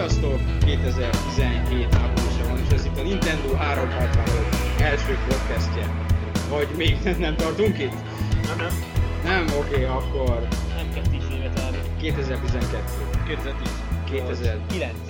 Sziasztok! 2017 áprilisa van, és ez itt a Nintendo 365 első podcastje. Vagy még nem, tartunk itt? Nem, nem. Nem? Oké, okay, akkor Nem kell 10 évet várni. 2012. 2010. 2000.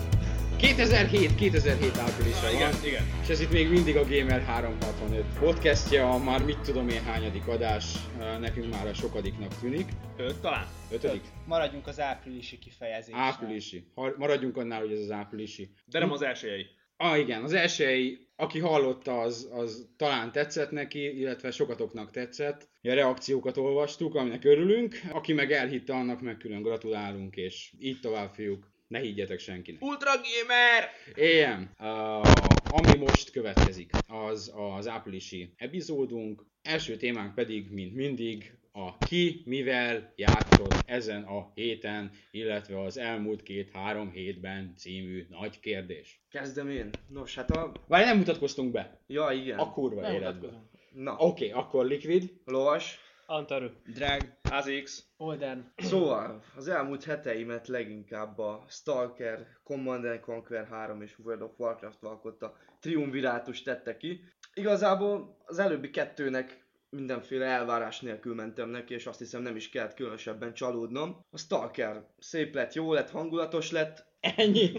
9. 2007, 2007 áprilisa van. Igen, igen. És ez itt még mindig a Gamer 365 podcastja, a már mit tudom én hányadik adás, nekünk már a sokadiknak tűnik. Ö, talán. Ötödik? Maradjunk az áprilisi kifejezésnél. Áprilisi. Ha- Maradjunk annál, hogy ez az áprilisi. De nem az elsőjei. Ah igen, az első, aki hallotta, az, az talán tetszett neki, illetve sokatoknak tetszett. A reakciókat olvastuk, aminek örülünk. Aki meg elhitte, annak meg külön gratulálunk, és így tovább fiúk. Ne higgyetek senkinek. Ultra Gamer! Ilyen, uh, ami most következik, az az áprilisi epizódunk. Első témánk pedig, mint mindig, a ki mivel játszott ezen a héten, illetve az elmúlt két-három hétben című nagy kérdés. Kezdem én? Nos, hát a... Várj, nem mutatkoztunk be. Ja, igen. A kurva Nem életben. Na, Oké, okay, akkor Liquid. lovas. Antaru. Drág. AZX. Olden. Szóval, az elmúlt heteimet leginkább a Stalker, Command and Conquer 3 és World of Warcraft alkotta triumvirátus tette ki. Igazából az előbbi kettőnek mindenféle elvárás nélkül mentem neki, és azt hiszem nem is kellett különösebben csalódnom. A Stalker szép lett, jó lett, hangulatos lett, Ennyi.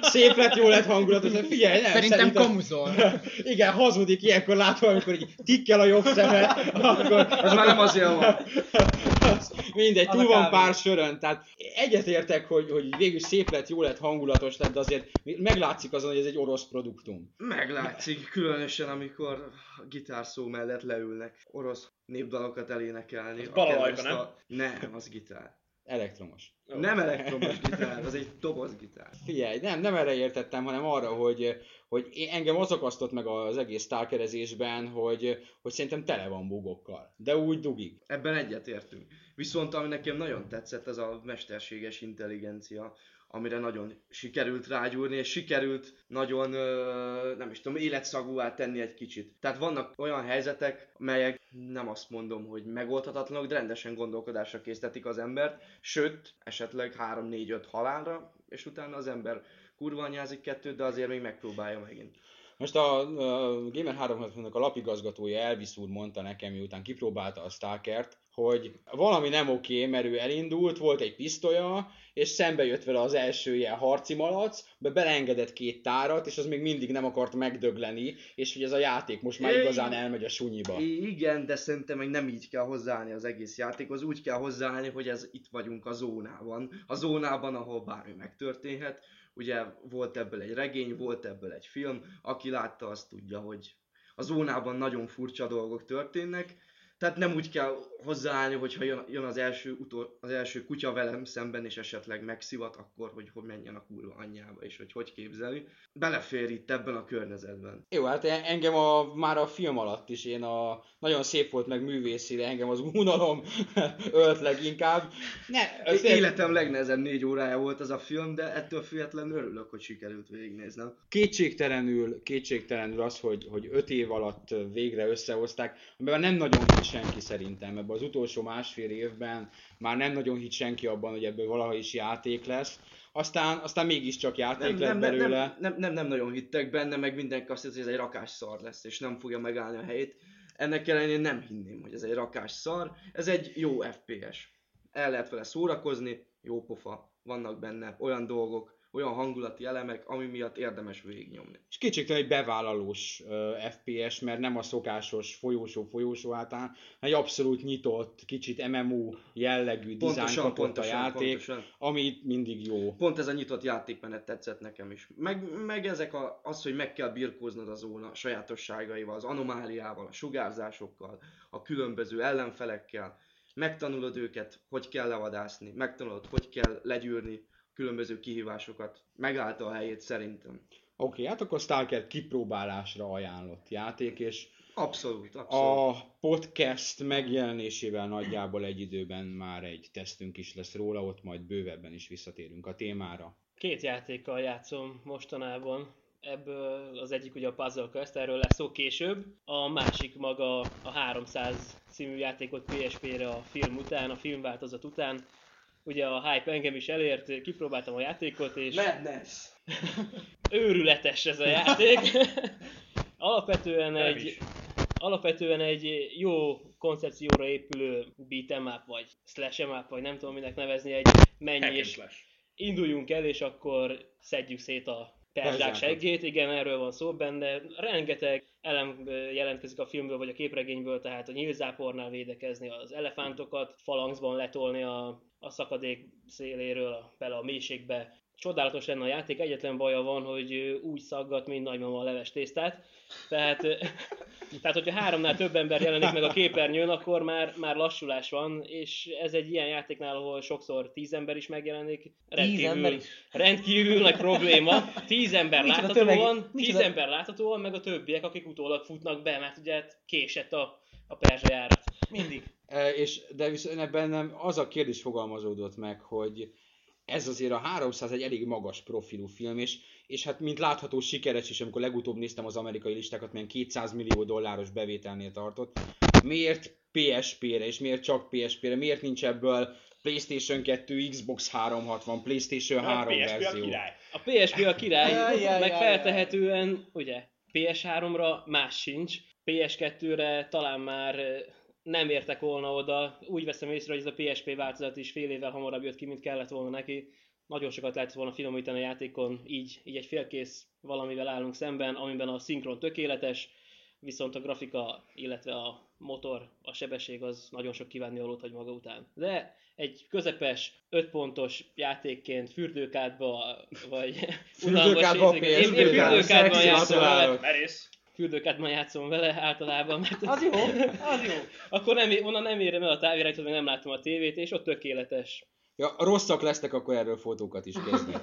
Szép lett, jó lett hangulatos, de figyelj, nem, Szerintem kamuzol. Igen, hazudik ilyenkor látva, amikor így tikkel a jobb szeme, akkor... az már nem azért van. Mindegy, Az túl van pár sörön, tehát egyetértek, hogy, hogy végül szép lett, jó lett, hangulatos lett, de azért meglátszik azon, hogy ez egy orosz produktum. Meglátszik, különösen amikor a gitárszó mellett leülnek orosz népdalokat elénekelni. Az A balalajka, kedves a- Nem, az gitár. Elektromos. Nem elektromos gitár, az egy dobozgitár. Figyelj, nem, nem erre értettem, hanem arra, hogy, hogy engem az akasztott meg az egész sztárkerezésben, hogy, hogy szerintem tele van bugokkal. De úgy dugig. Ebben egyetértünk. Viszont ami nekem nagyon tetszett, ez a mesterséges intelligencia, amire nagyon sikerült rágyúrni, és sikerült nagyon, nem is tudom, életszagúvá tenni egy kicsit. Tehát vannak olyan helyzetek, melyek nem azt mondom, hogy megoldhatatlanok, de rendesen gondolkodásra késztetik az embert, sőt, esetleg 3-4-5 halálra, és utána az ember kurva anyázik kettőt, de azért még megpróbálja megint. Most a, a Gamer 360-nak a lapigazgatója Elvis úr mondta nekem, miután kipróbálta a Stalkert, hogy valami nem oké, mert ő elindult, volt egy pisztolya, és szembe jött vele az első ilyen harci malac, be beleengedett két tárat, és az még mindig nem akart megdögleni, és hogy ez a játék most már igazán elmegy a sunyiba. Igen, de szerintem meg nem így kell hozzáállni az egész játékhoz, úgy kell hozzáállni, hogy ez itt vagyunk a zónában. A zónában, ahol bármi megtörténhet. Ugye volt ebből egy regény, volt ebből egy film, aki látta, azt tudja, hogy a zónában nagyon furcsa dolgok történnek, tehát nem úgy kell hozzáállni, hogyha jön, jön az, első, utol, az első kutya velem szemben, és esetleg megszivat, akkor hogy, hogy menjen a kurva anyjába, és hogy hogy képzeli. Belefér itt ebben a környezetben. Jó, hát en- engem a, már a film alatt is én a, nagyon szép volt meg művészi, de engem az unalom ölt leginkább. Ne, Az tényleg- életem legnehezebb négy órája volt az a film, de ettől függetlenül örülök, hogy sikerült végignéznem. kétségtelenül, kétségtelenül az, hogy, hogy öt év alatt végre összehozták, amiben nem nagyon senki szerintem. Ebben az utolsó másfél évben már nem nagyon hitt senki abban, hogy ebből valaha is játék lesz. Aztán, aztán mégiscsak játék Nem, lett nem, belőle. nem, nem, nem, nem nagyon hittek benne, meg mindenki azt hitt, hogy ez egy rakás szar lesz, és nem fogja megállni a helyét. Ennek ellenére nem hinném, hogy ez egy rakás szar. Ez egy jó FPS. El lehet vele szórakozni, jó pofa. Vannak benne olyan dolgok, olyan hangulati elemek, ami miatt érdemes végignyomni. És kétségtelen egy bevállalós uh, FPS, mert nem a szokásos folyósó-folyósó hátán, egy abszolút nyitott, kicsit MMO jellegű dizájn kapott a játék, pontosan. ami mindig jó. Pont ez a nyitott játékmenet tetszett nekem is. Meg, meg ezek a, az, hogy meg kell birkóznod a zóna sajátosságaival, az anomáliával, a sugárzásokkal, a különböző ellenfelekkel, megtanulod őket, hogy kell levadászni, megtanulod, hogy kell legyűrni különböző kihívásokat. Megállta a helyét szerintem. Oké, okay, hát akkor Stalker kipróbálásra ajánlott játék, és Abszolút, abszolút. A podcast megjelenésével nagyjából egy időben már egy tesztünk is lesz róla, ott majd bővebben is visszatérünk a témára. Két játékkal játszom mostanában. Ebből az egyik ugye a Puzzle Quest, erről lesz szó később. A másik maga a 300 című játékot PSP-re a film után, a filmváltozat után. Ugye a hype engem is elért, kipróbáltam a játékot, és Madness! őrületes ez a játék. alapvetően Nem egy, is. alapvetően egy jó koncepcióra épülő beat'em up, vagy slash up, vagy nem tudom minek nevezni, egy and és induljunk el, és akkor szedjük szét a perzsák seggét, igen, erről van szó benne. Rengeteg elem jelentkezik a filmből, vagy a képregényből, tehát a nyílzápornál védekezni, az elefántokat falangzban letolni a, a szakadék széléről bele a mélységbe. Csodálatos lenne a játék, egyetlen baja van, hogy úgy szaggat, mint nagymama a leves tésztát. Tehát, tehát, hogyha háromnál több ember jelenik meg a képernyőn, akkor már, már lassulás van, és ez egy ilyen játéknál, ahol sokszor tíz ember is megjelenik. rendkívül- ember is? Rendkívül nagy probléma. Tíz ember Micsoda láthatóan, tömeg- tíz micsoda- ember láthatóan, meg a többiek, akik utólag futnak be, mert ugye késett a, a perzsa járat. Mindig. E, és, de viszont bennem az a kérdés fogalmazódott meg, hogy ez azért a 300 egy elég magas profilú film, és, és hát mint látható sikeres is, amikor legutóbb néztem az amerikai listákat, milyen 200 millió dolláros bevételnél tartott. Miért PSP-re, és miért csak PSP-re? Miért nincs ebből PlayStation 2, Xbox 360, PlayStation 3 A PSP a verzió? király. A PSP a király, meg feltehetően, ugye, PS3-ra más sincs, PS2-re talán már nem értek volna oda. Úgy veszem észre, hogy ez a PSP változat is fél évvel hamarabb jött ki, mint kellett volna neki. Nagyon sokat lehet volna finomítani a játékon, így, így egy félkész valamivel állunk szemben, amiben a szinkron tökéletes, viszont a grafika, illetve a motor, a sebesség az nagyon sok kívánni valót hagy maga után. De egy közepes, 5 pontos játékként fürdőkádba, vagy unalmas Én, én fürdőkádban játszom vele, Merész. fürdőkádban játszom vele általában, mert Az jó, az jó. akkor nem, onnan nem érem el a távirányítót, meg nem látom a tévét, és ott tökéletes. Ja, rosszak lesztek, akkor erről fotókat is késznek.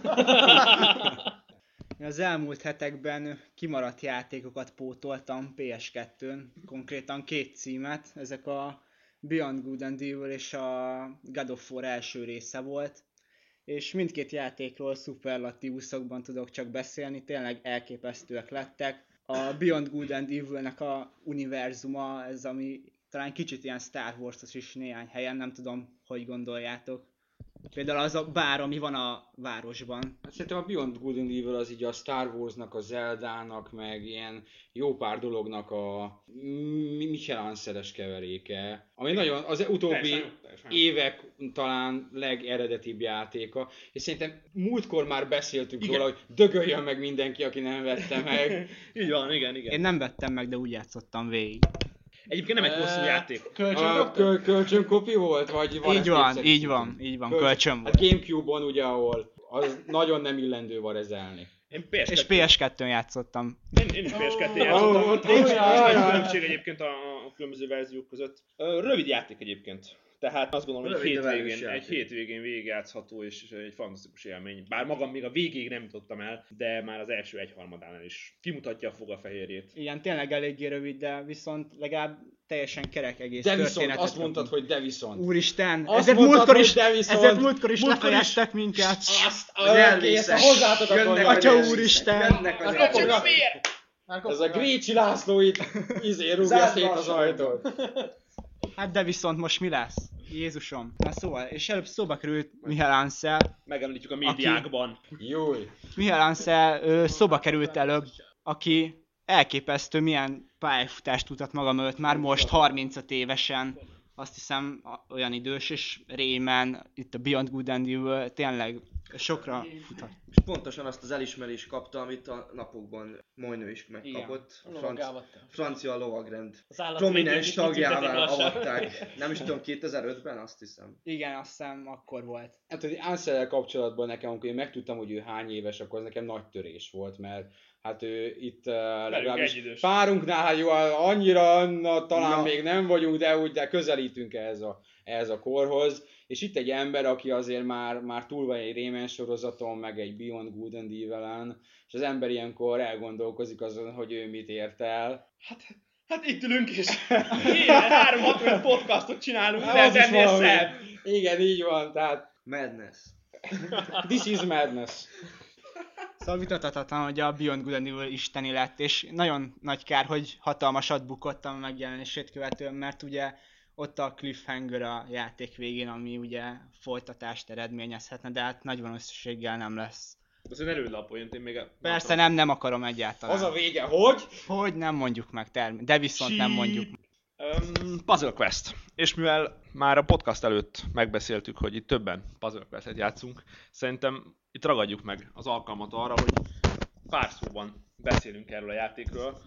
Az elmúlt hetekben kimaradt játékokat pótoltam PS2-n, konkrétan két címet, ezek a Beyond Good and Evil és a God of War első része volt, és mindkét játékról szuperlatívuszokban tudok csak beszélni, tényleg elképesztőek lettek. A Beyond Good and Evil-nek a univerzuma, ez ami talán kicsit ilyen Star Wars-os is néhány helyen, nem tudom, hogy gondoljátok. Például az a bár, ami van a városban. Hát Szerintem a Beyond Good and Evil az így a Star Warsnak, a Zeldának, meg ilyen jó pár dolognak a Mi- Michelin-szeres keveréke, ami nagyon az utóbbi Teljesen teljesen évek talán legeredetibb játéka, és szerintem múltkor már beszéltünk Igen. róla, hogy dögöljön meg mindenki, aki nem vette meg. Így van, igen, igen. Én nem vettem meg, de úgy játszottam végig. Egyébként nem egy hosszú játék. A köl- kölcsönkopi volt? Vagy van így van, így van, így van, Kölcsön- kölcsön Hát volt. Gamecube-on ugye, ahol az nagyon nem illendő varezelni. Én PS2 És PS2-n játszottam. Én, én is PS2 Ó, játszottam. ott Nincs nagy különbség egyébként a, a különböző verziók között. Rövid játék egyébként. Tehát azt gondolom, hogy egy hétvégén, egy hétvégén végigjátszható és egy fantasztikus élmény. Bár magam még a végéig nem jutottam el, de már az első egyharmadánál is kimutatja a fogafehérjét. Igen, tényleg eléggé rövid, de viszont legalább teljesen kerek egész De viszont történetet azt mondtad, hogy de viszont. Úristen, Azt ezért mondtad, múltkor is, de viszont- ezért múltkor is múltkor is- lefejeztek minket. Azt, Az a hozzátok az Atya úristen. Jönnek az kopognak. Ez a Grécsi László itt izé rúgja szét az ajtót. Hát de viszont most mi lesz? Jézusom. Na szóval, és előbb szóba került Mihály Ansel. Megemlítjük a médiákban. Júj. Mihály Ansel ö, szóba került előbb, aki elképesztő milyen pályafutást mutat maga mögött már most 35 évesen. Azt hiszem olyan idős, és Rayman, itt a Beyond Good and Evil, tényleg sokra futott. És pontosan azt az elismerést kapta, amit a napokban Moynő is megkapott. A franc, francia lovagrend prominens tagjává avatták. Nem is tudom, 2005-ben azt hiszem. Igen, azt hiszem akkor volt. Hát, hogy ansel kapcsolatban nekem, amikor én megtudtam, hogy ő hány éves, akkor az nekem nagy törés volt, mert hát ő itt uh, legalábbis párunknál hát jó, annyira na, talán Ja. még nem vagyunk, de úgy de közelítünk ehhez a, ehhez a korhoz. És itt egy ember, aki azért már, már túl van egy Rayman sorozaton, meg egy Beyond Good and Evil-en, és az ember ilyenkor elgondolkozik azon, hogy ő mit ért el. Hát itt ülünk és éjjel 365 podcastot csinálunk, de Az ennél szebb. Igen, így van, tehát Madness. this is madness. Szóval vitathatatlan, hogy a Beyond Good and Evil isteni lett, és nagyon nagy kár, hogy hatalmasat bukott a megjelenését követően, mert ugye ott a cliffhanger a játék végén, ami ugye folytatást eredményezhetne, de hát nagy valószínűséggel nem lesz. Azért előlapoljon, én még... Persze nem, nem akarom egyáltalán. Az a vége, hogy? Hogy nem mondjuk meg term- de viszont nem mondjuk. Um, Puzzle Quest. És mivel már a podcast előtt megbeszéltük, hogy itt többen Puzzle Quest-et játszunk, szerintem itt ragadjuk meg az alkalmat arra, hogy pár szóban beszélünk erről a játékról.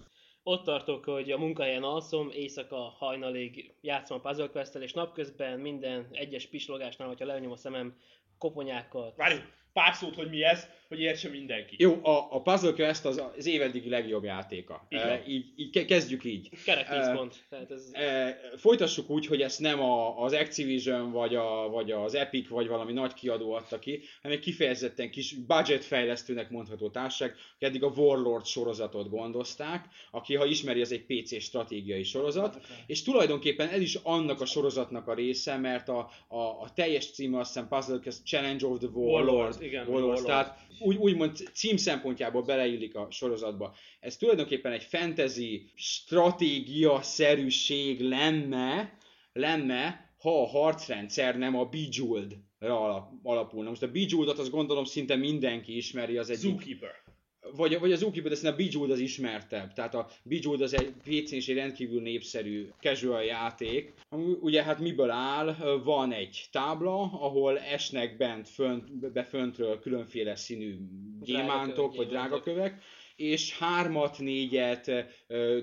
Ott tartok, hogy a munkahelyen alszom, éjszaka hajnalig játszom a Puzzle quest és napközben minden egyes pislogásnál, hogyha lenyom a szemem, koponyákat. Várjunk, pár szót, hogy mi ez, hogy értse mindenki. Jó, a, a Puzzle Quest az az év eddigi legjobb játéka. Így E, így, így ke- kezdjük így. Kerek 10 Eh, pont. Tehát ez... E, folytassuk úgy, hogy ezt nem a, az Activision, vagy, a, vagy az Epic, vagy valami nagy kiadó adta ki, hanem egy kifejezetten kis budgetfejlesztőnek mondható társaság, hogy eddig a Warlord sorozatot gondozták, aki, ha ismeri, ez egy PC stratégiai sorozat, és tulajdonképpen ez is annak a sorozatnak a része, mert a, a, a teljes címe azt hiszem Puzzle Quest Challenge of the Warlord, Warlord, igen, Warlords, Warlord. tehát úgy, úgymond cím szempontjából beleillik a sorozatba. Ez tulajdonképpen egy fantasy stratégia-szerűség lenne, lenne, ha a harcrendszer nem a Bejeweled alap, alapulna. Most a Bejeweled-ot azt gondolom szinte mindenki ismeri, az egyik Zookeeper. Vagy, vagy az szerintem a Bejeweled az ismertebb. Tehát a Bejeweled az egy pc és egy rendkívül népszerű casual játék. Ugye hát miből áll? Van egy tábla, ahol esnek bent fönt, be föntről különféle színű gyémántok vagy drágakövek, és hármat, négyet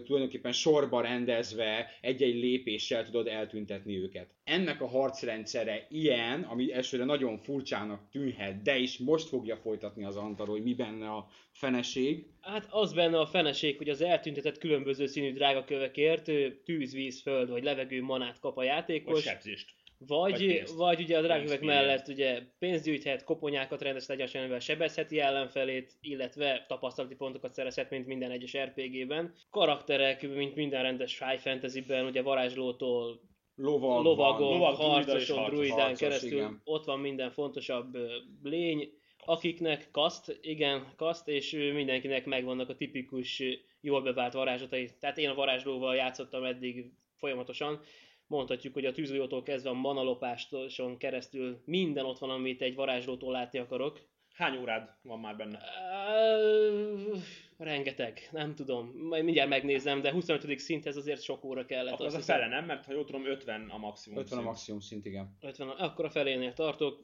tulajdonképpen sorba rendezve egy-egy lépéssel tudod eltüntetni őket. Ennek a harcrendszere ilyen, ami elsőre nagyon furcsának tűnhet, de is most fogja folytatni az Antal, hogy mi benne a feneség. Hát az benne a feneség, hogy az eltüntetett különböző színű drágakövekért tűz, víz, föld vagy levegő manát kap a Vagy játékos. sebzést. Vagy, Vagy pénzt. vagy ugye a Experience. mellett ugye pénzt gyűjthet, koponyákat rendezhet egyes amivel sebezheti ellenfelét, illetve tapasztalati pontokat szerezhet, mint minden egyes RPG-ben. Karakterek, mint minden rendes high fantasy-ben, ugye varázslótól Lovag, lovagon, van. Lovag, harcoson, harcos, druidán harcos, keresztül, igen. ott van minden fontosabb lény, akiknek kaszt, igen, kaszt, és mindenkinek megvannak a tipikus jól bevált varázslatai. Tehát én a varázslóval játszottam eddig folyamatosan, mondhatjuk, hogy a tűzgolyótól kezdve a manalopáson keresztül minden ott van, amit egy varázslótól látni akarok. Hány órád van már benne? Rengeteg, nem tudom, majd mindjárt megnézem, de 25. szinthez azért sok óra kellett. Akkor az a fele, nem? Mert ha jól tudom, 50 a maximum. 50 a szint. maximum szint, igen. 50, akkor a felénél tartok.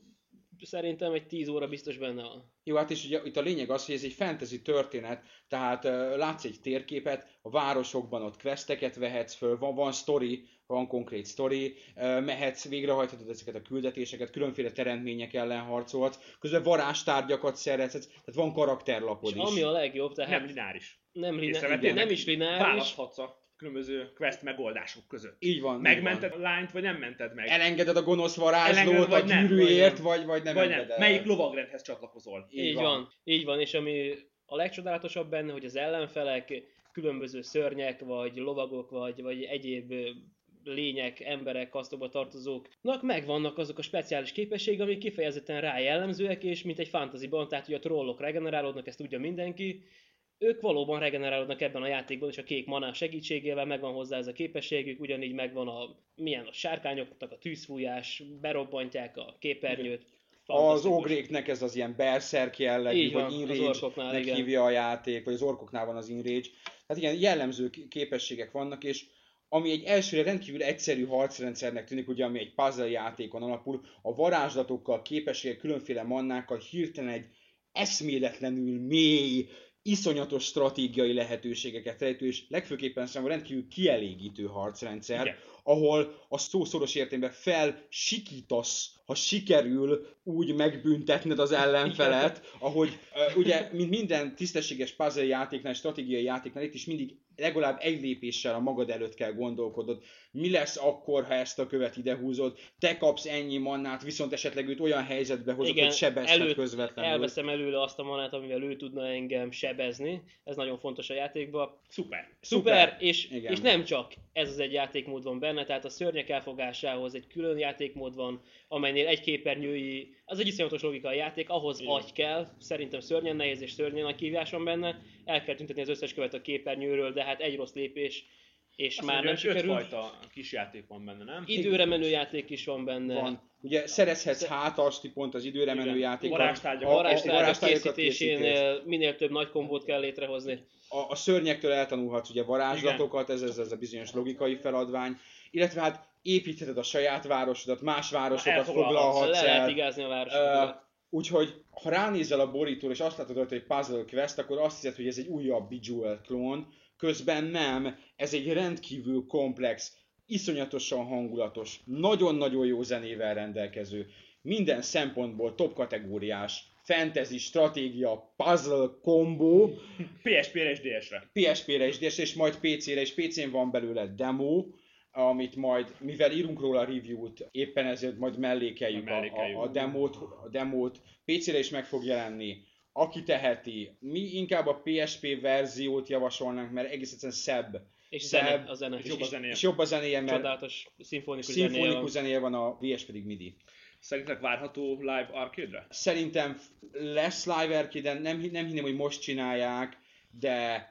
Szerintem egy 10 óra biztos benne van. Jó, hát és ugye itt a lényeg az, hogy ez egy fantasy történet, tehát uh, látsz egy térképet, a városokban ott questeket vehetsz föl, van, van story, van konkrét uh, mehetsz, végrehajthatod ezeket a küldetéseket, különféle teremtmények ellen harcolhatsz, közben varázstárgyakat szerezhetsz, tehát van karakterlapod És is. ami a legjobb, tehát Nem lineáris. nem, lineáris, Észrevettél nem is lineáris, Választhatsz a különböző quest megoldások között. Így van. így Megmented van. a lányt, vagy nem mented meg? Elengeded a gonosz varázslót a vagy nem, gyűrűért, vagy vagy, vagy nem vagy nem? Melyik lovagrendhez csatlakozol? így van. így van, és ami a legcsodálatosabb benne, hogy az ellenfelek különböző szörnyek, vagy lovagok, vagy, vagy egyéb lények, emberek, kasztokba tartozóknak megvannak azok a speciális képességek, amik kifejezetten rá jellemzőek, és mint egy fantasyban, tehát hogy a trollok regenerálódnak, ezt tudja mindenki, ők valóban regenerálódnak ebben a játékban, és a kék maná segítségével megvan hozzá ez a képességük, ugyanígy megvan a, milyen a sárkányoknak a tűzfújás, berobbantják a képernyőt. Az ogréknek ez az ilyen berserk jellegű, Így van, vagy az inrage hívja a játék, vagy az orkoknál van az inrage. Tehát igen, jellemző képességek vannak, és ami egy elsőre rendkívül egyszerű harcrendszernek tűnik, ugye ami egy puzzle játékon alapul, a varázslatokkal, képességek, különféle mannákkal hirtelen egy eszméletlenül mély, iszonyatos stratégiai lehetőségeket rejtő, és legfőképpen számomra rendkívül kielégítő harcrendszer, Igen. ahol a szó szoros értelemben felsikítasz, ha sikerül úgy megbüntetned az ellenfelet, ahogy uh, ugye, mint minden tisztességes puzzle játéknál, stratégiai játéknál, itt is mindig legalább egy lépéssel a magad előtt kell gondolkodod. Mi lesz akkor, ha ezt a követ ide húzod? Te kapsz ennyi mannát, viszont esetleg őt olyan helyzetbe hozod, Igen, hogy sebezhet közvetlenül. elveszem előle azt a manát, amivel ő tudna engem sebezni. Ez nagyon fontos a játékban. Szuper. Szuper, Szuper. és, Igen. és nem csak ez az egy játékmód van benne, tehát a szörnyek elfogásához egy külön játékmód van, amelynél egy képernyői, az egy iszonyatos logika a játék, ahhoz Igen. agy kell, szerintem szörnyen nehéz és szörnyen nagy kívás van benne, el kell tüntetni az összes követ a képernyőről, de hát egy rossz lépés, és Azt már mondja, nem hogy sikerült. ötfajta kis játék van benne, nem? Időre menő játék is van benne. Van. Ugye szerezhetsz hátast, pont az időre menő játékban. Varázstárgyak. Varázstárgyak készítésénél minél több nagy kombót kell létrehozni. a, a szörnyektől eltanulhatsz ugye varázslatokat, ez, ez, ez a bizonyos logikai feladvány, illetve hát építheted a saját városodat, más városokat foglalhatsz Le lehet el. igázni a városokat. Úgyhogy, ha ránézel a borítóra, és azt látod rajta, hogy puzzle quest, akkor azt hiszed, hogy ez egy újabb Bejeweled klón, közben nem, ez egy rendkívül komplex, iszonyatosan hangulatos, nagyon-nagyon jó zenével rendelkező, minden szempontból top kategóriás, fantasy, stratégia, puzzle, kombó, PSP-re és DS-re. PSP-re is, DS, és majd PC-re, és PC-n van belőle demo, amit majd, mivel írunk róla review-t, éppen ezért majd mellékeljük, mellékeljük. A, a, a, demót, a demót. PC-re is meg fog jelenni. Aki teheti, mi inkább a PSP verziót javasolnánk, mert egész egyszerűen szebb. És szebb, zene, a zene. és jobb a zenéje. És jobb a zenéje, mert Csodálatos szimfonikus zenéje van. szimfonikus zenéje van, a VS pedig MIDI. Szerintetek várható live arcade-re? Szerintem lesz live arcade nem, nem hinném, hogy most csinálják, de,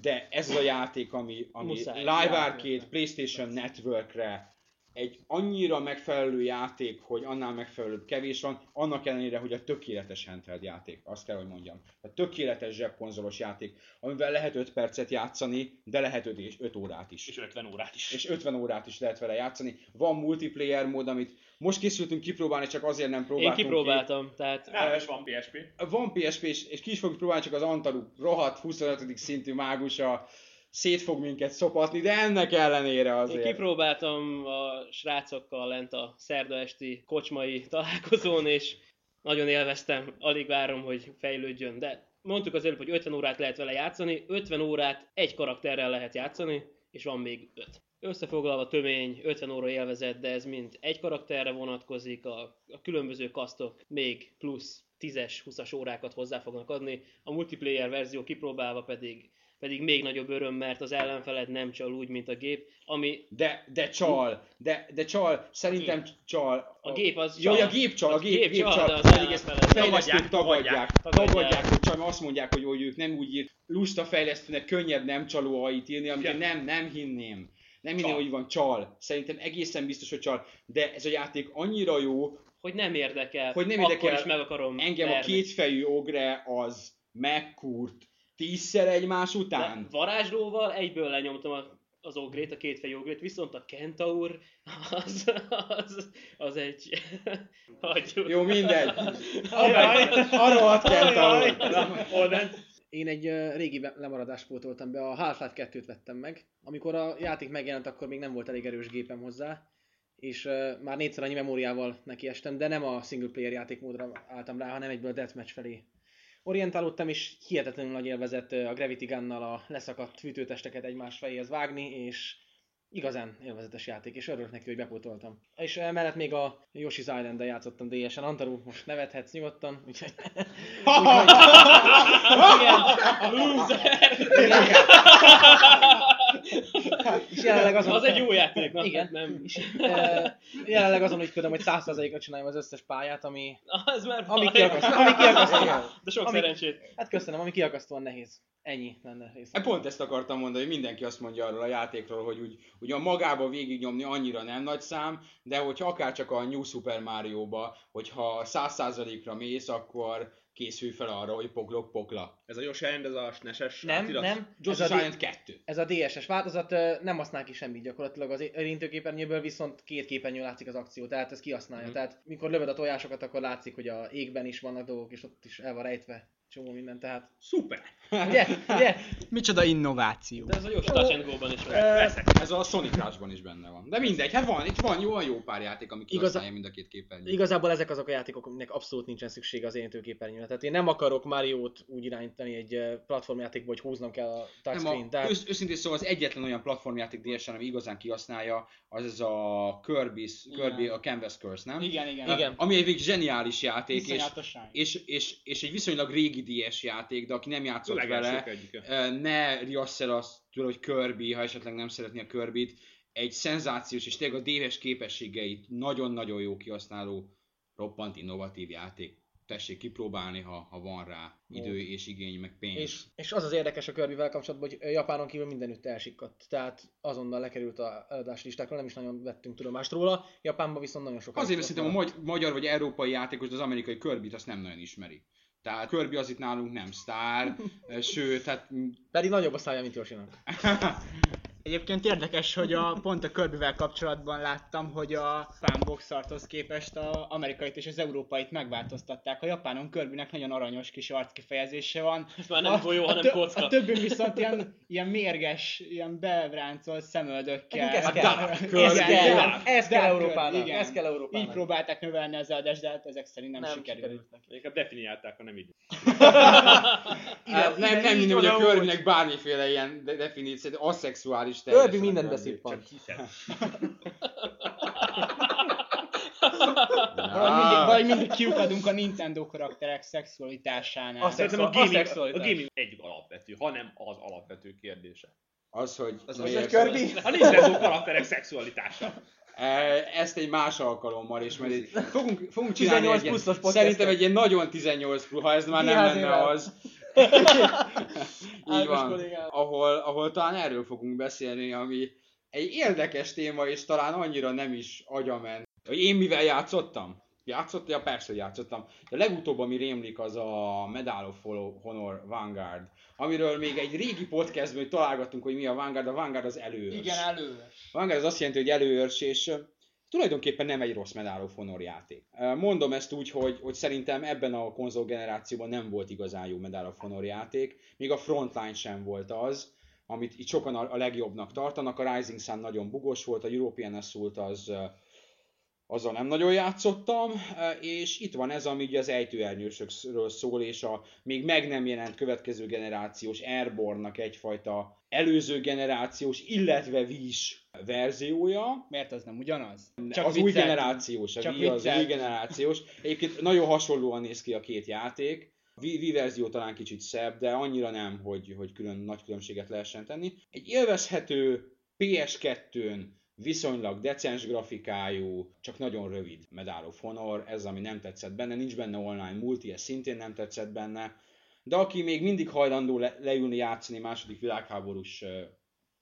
de ez a játék, ami, ami Muszáj. live arcade, PlayStation Networkre egy annyira megfelelő játék, hogy annál megfelelőbb kevés van, annak ellenére, hogy a tökéletes handheld játék, azt kell, hogy mondjam. A tökéletes zsebkonzolos játék, amivel lehet 5 percet játszani, de lehet 5, és 5 órát is És 50 órát is. és 50 órát is lehet vele játszani. Van multiplayer mód, amit most készültünk kipróbálni, csak azért nem Én próbáltunk kipróbáltam, tehát Nálam is van PSP. Ki. Van PSP, és, és ki is fogjuk próbálni, csak az Antaru rohadt 25. szintű mágusa szét fog minket szopatni, de ennek ellenére Én azért. kipróbáltam a srácokkal lent a szerda esti kocsmai találkozón, és nagyon élveztem, alig várom, hogy fejlődjön, de mondtuk az előbb, hogy 50 órát lehet vele játszani, 50 órát egy karakterrel lehet játszani, és van még 5. Összefoglalva tömény, 50 óra élvezet, de ez mind egy karakterre vonatkozik, a, a különböző kasztok még plusz 10-es, 20-as órákat hozzá fognak adni, a multiplayer verzió kipróbálva pedig pedig még nagyobb öröm, mert az ellenfeled nem csal úgy, mint a gép, ami De, de csal, de, de csal, szerintem csal. a gép az Jó, a gép csal, a A gép, gép gép csal, de az A ellenfeled- fejlesztők Tagadják, tagadják, hogy csal, azt mondják, hogy, hogy ők nem úgy írt, lusta fejlesztőnek könnyebb nem csaló AI-t írni, amit én nem, nem hinném. Nem Csal. hogy van csal. Szerintem egészen biztos, hogy csal. De ez a játék annyira jó, hogy nem érdekel, Hogy nem akkor érdekel. is meg akarom engem a verni. kétfejű ogre az megkúrt tízszer egymás De után. varázslóval egyből lenyomtam a, az ogrét, a kétfejű ogrét, viszont a kentaur az, az, az egy... Hagyjuk. Jó, mindegy. Kell Ajaj. Olden. Én egy régi lemaradást pótoltam be, a Half-Life 2-t vettem meg. Amikor a játék megjelent, akkor még nem volt elég erős gépem hozzá, és már négyszer annyi memóriával nekiestem, de nem a single player játékmódra álltam rá, hanem egyből a deathmatch felé. Orientálódtam, és hihetetlenül nagy élvezett ö, a Gravity Gunnal a leszakadt fűtőtesteket egymás fejéhez vágni, és igazán élvezetes játék, és örülök neki, hogy bepótoltam. És emellett még a Yoshi's Island-en játszottam DS-en. Antaru, most nevethetsz nyugodtan, úgyhogy... Loser! És jelenleg azon... Az egy jó játék, na? Igen. Nem. És, uh, jelenleg azon ügyködöm, hogy 100%-ra csináljam az összes pályát, ami... Az már Ami baj. kiakasztó, ami kiakasztó. De sok Ami- szerencsét. Hát köszönöm, ami kiakasztóan nehéz. Ennyi lenne rész. Hát Pont ezt akartam mondani, hogy mindenki azt mondja arról a játékról, hogy úgy, úgy a magába végignyomni annyira nem nagy szám, de hogyha akár csak a New Super Mario-ba, hogyha 100%-ra mész, akkor készülj fel arra, hogy poklok pokla. Ez a Yoshi Island, ez a SNES-es Nem, átirat? nem. Ez Just a, Island 2. ez a DSS változat nem használ ki semmit gyakorlatilag az érintőképernyőből, viszont két képernyő látszik az akció, tehát ez kihasználja. Mhm. Tehát mikor lövöd a tojásokat, akkor látszik, hogy a égben is vannak dolgok, és ott is el van rejtve csomó minden, tehát... Szuper! Ugye? Ugye? Micsoda innováció. De ez a jó Touch and Go-ban is van. Ez a Sonic Rush-ban is benne van. De mindegy, hát van, itt van jó, jó pár játék, ami Igaza- mind a két képernyőt. Igazából ezek azok a játékok, aminek abszolút nincsen szüksége az érintőképernyőre. Tehát én nem akarok Mario-t úgy irányítani egy platformjátékba, hogy húznom kell a Nem, touchscreen. a, Tehát... ősz, őszintén szóval az egyetlen olyan platformjáték DS-en, ami igazán kihasználja, az ez a Kirby's, Kirby, Igen. a Canvas Curse, nem? Igen, igen. Igen. Ami egy zseniális játék, és, és, és, és egy viszonylag régi DS játék, de aki nem játszott vele, egyike. ne riassz el azt tőle, hogy Kirby, ha esetleg nem szeretné a Kirby-t. Egy szenzációs és tényleg a DS képességeit nagyon-nagyon jó kihasználó, roppant innovatív játék. tessék kipróbálni, ha, ha van rá idő és igény, meg pénz. És, és az az érdekes a Kirbyvel kapcsolatban, hogy Japánon kívül mindenütt elsikadt. Tehát azonnal lekerült a eladási listákra, nem is nagyon vettünk tudomást róla. Japánban viszont nagyon sokan. Azért szerintem a magy- magyar vagy európai játékos, de az amerikai kirby azt nem nagyon ismeri. Tehát Kirby az itt nálunk nem sztár, sőt, hát Pedig nagyobb a szája, mint Yoshinak. Egyébként érdekes, hogy a, pont a Kirbyvel kapcsolatban láttam, hogy a Fanboxarthoz képest az amerikait és az európait megváltoztatták. A japánon Kirbynek nagyon aranyos kis arckifejezése van. Ez már nem a, golyó, a, hanem tö- kocka. A többünk viszont ilyen, ilyen mérges, ilyen bevráncolt szemöldökkel. Ez Hát kell. Ez kell, ez kell Európának. Ez kell Így Európának. próbálták növelni az eladást, de hát ezek szerint nem, Nem sikerült. Inkább definiálták, ha nem így. Hát nem, nem így hogy a oda úgy. Kirbynek bármiféle ilyen de- definíció, de aszexuális Kirby teljesen mindent Kirby. beszippant. Csak hiszem. Vagy mindig, kiukadunk a Nintendo karakterek szexualitásánál. Azt Szerintem a a gaming, a szexualitás. gaming egy alapvető, hanem az alapvető kérdése. Az, hogy Az miért- egy Kirby? A Nintendo karakterek szexualitása. Ezt egy más alkalommal is, mert itt fogunk, fogunk csinálni 18 egy ilyen, pluszos szerintem egy ilyen nagyon 18 plusz, ha ez már nem Kiház lenne az. Így van. kollégám. Ahol, ahol talán erről fogunk beszélni, ami egy érdekes téma, és talán annyira nem is agyament. Hogy én mivel játszottam? Játszott? Ja, persze, hogy játszottam. De legutóbb, ami rémlik, az a Medal of Honor Vanguard, amiről még egy régi podcastban hogy találgattunk, hogy mi a Vanguard. A Vanguard az előőrs. Igen, elő. Vanguard az azt jelenti, hogy előőrs, és tulajdonképpen nem egy rossz Medal of Honor játék. Mondom ezt úgy, hogy, hogy szerintem ebben a konzol generációban nem volt igazán jó Medal of Honor játék, még a Frontline sem volt az, amit itt sokan a legjobbnak tartanak. A Rising Sun nagyon bugos volt, a European Assault az azzal nem nagyon játszottam, ö, és itt van ez, ami ugye az ejtőernyősökről szól, és a még meg nem jelent következő generációs Airborne-nak egyfajta előző generációs, illetve Wii-s verziója. Miért az nem ugyanaz? Csak az új vicceltem. generációs, a Csak Wii az új generációs. Egyébként nagyon hasonlóan néz ki a két játék. Wii verzió talán kicsit szebb, de annyira nem, hogy, hogy külön nagy különbséget lehessen tenni. Egy élvezhető PS2-n viszonylag decens grafikájú, csak nagyon rövid Medal of Honor, ez ami nem tetszett benne, nincs benne online multi, ez szintén nem tetszett benne, de aki még mindig hajlandó le, leülni játszani második világháborús ö,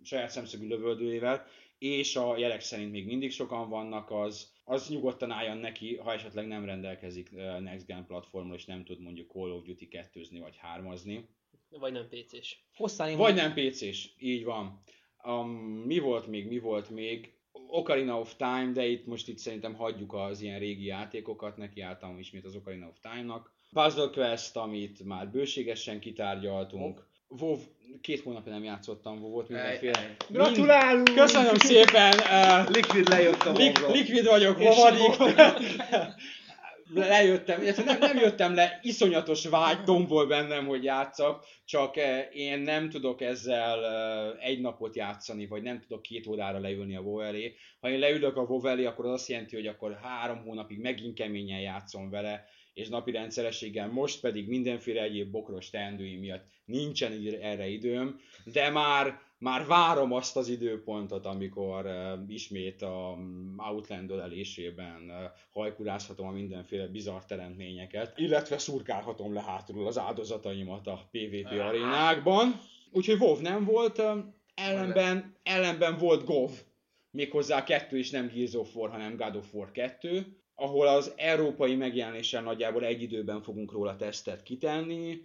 saját szemszögű lövöldőjével, és a jelek szerint még mindig sokan vannak, az, az nyugodtan álljon neki, ha esetleg nem rendelkezik ö, Next Gen platformról, és nem tud mondjuk Call of Duty 2 vagy 3-azni. Vagy nem PC-s. Hosszán én Vagy nem PC-s, így van. Um, mi volt még, mi volt még? Ocarina of Time, de itt most itt szerintem hagyjuk az ilyen régi játékokat, neki álltam ismét az Ocarina of Time-nak. Puzzle Quest, amit már bőségesen kitárgyaltunk. WoW, két hónapja nem játszottam WoW-ot mindenféle. Gratulálunk! Köszönöm szépen! Uh, Liquid lejött a Lik- likvid vagyok, És vovadik. Lejöttem, nem, nem jöttem le, iszonyatos vágy tombol bennem, hogy játszak, csak eh, én nem tudok ezzel eh, egy napot játszani, vagy nem tudok két órára leülni a WoW elé. Ha én leülök a WoW elé, akkor az azt jelenti, hogy akkor három hónapig megint keményen játszom vele, és napi rendszerességgel, most pedig mindenféle egyéb bokros teendőim miatt nincsen erre időm, de már, már várom azt az időpontot, amikor uh, ismét a um, Outland ölelésében uh, hajkurázhatom a mindenféle bizarr teremtményeket, illetve szurkálhatom le hátul az áldozataimat a PvP arénákban. Úgyhogy WoW nem volt, um, ellenben, ellenben volt GOV, méghozzá kettő is nem Gears of War, hanem God of War 2, ahol az európai megjelenéssel nagyjából egy időben fogunk róla tesztet kitenni.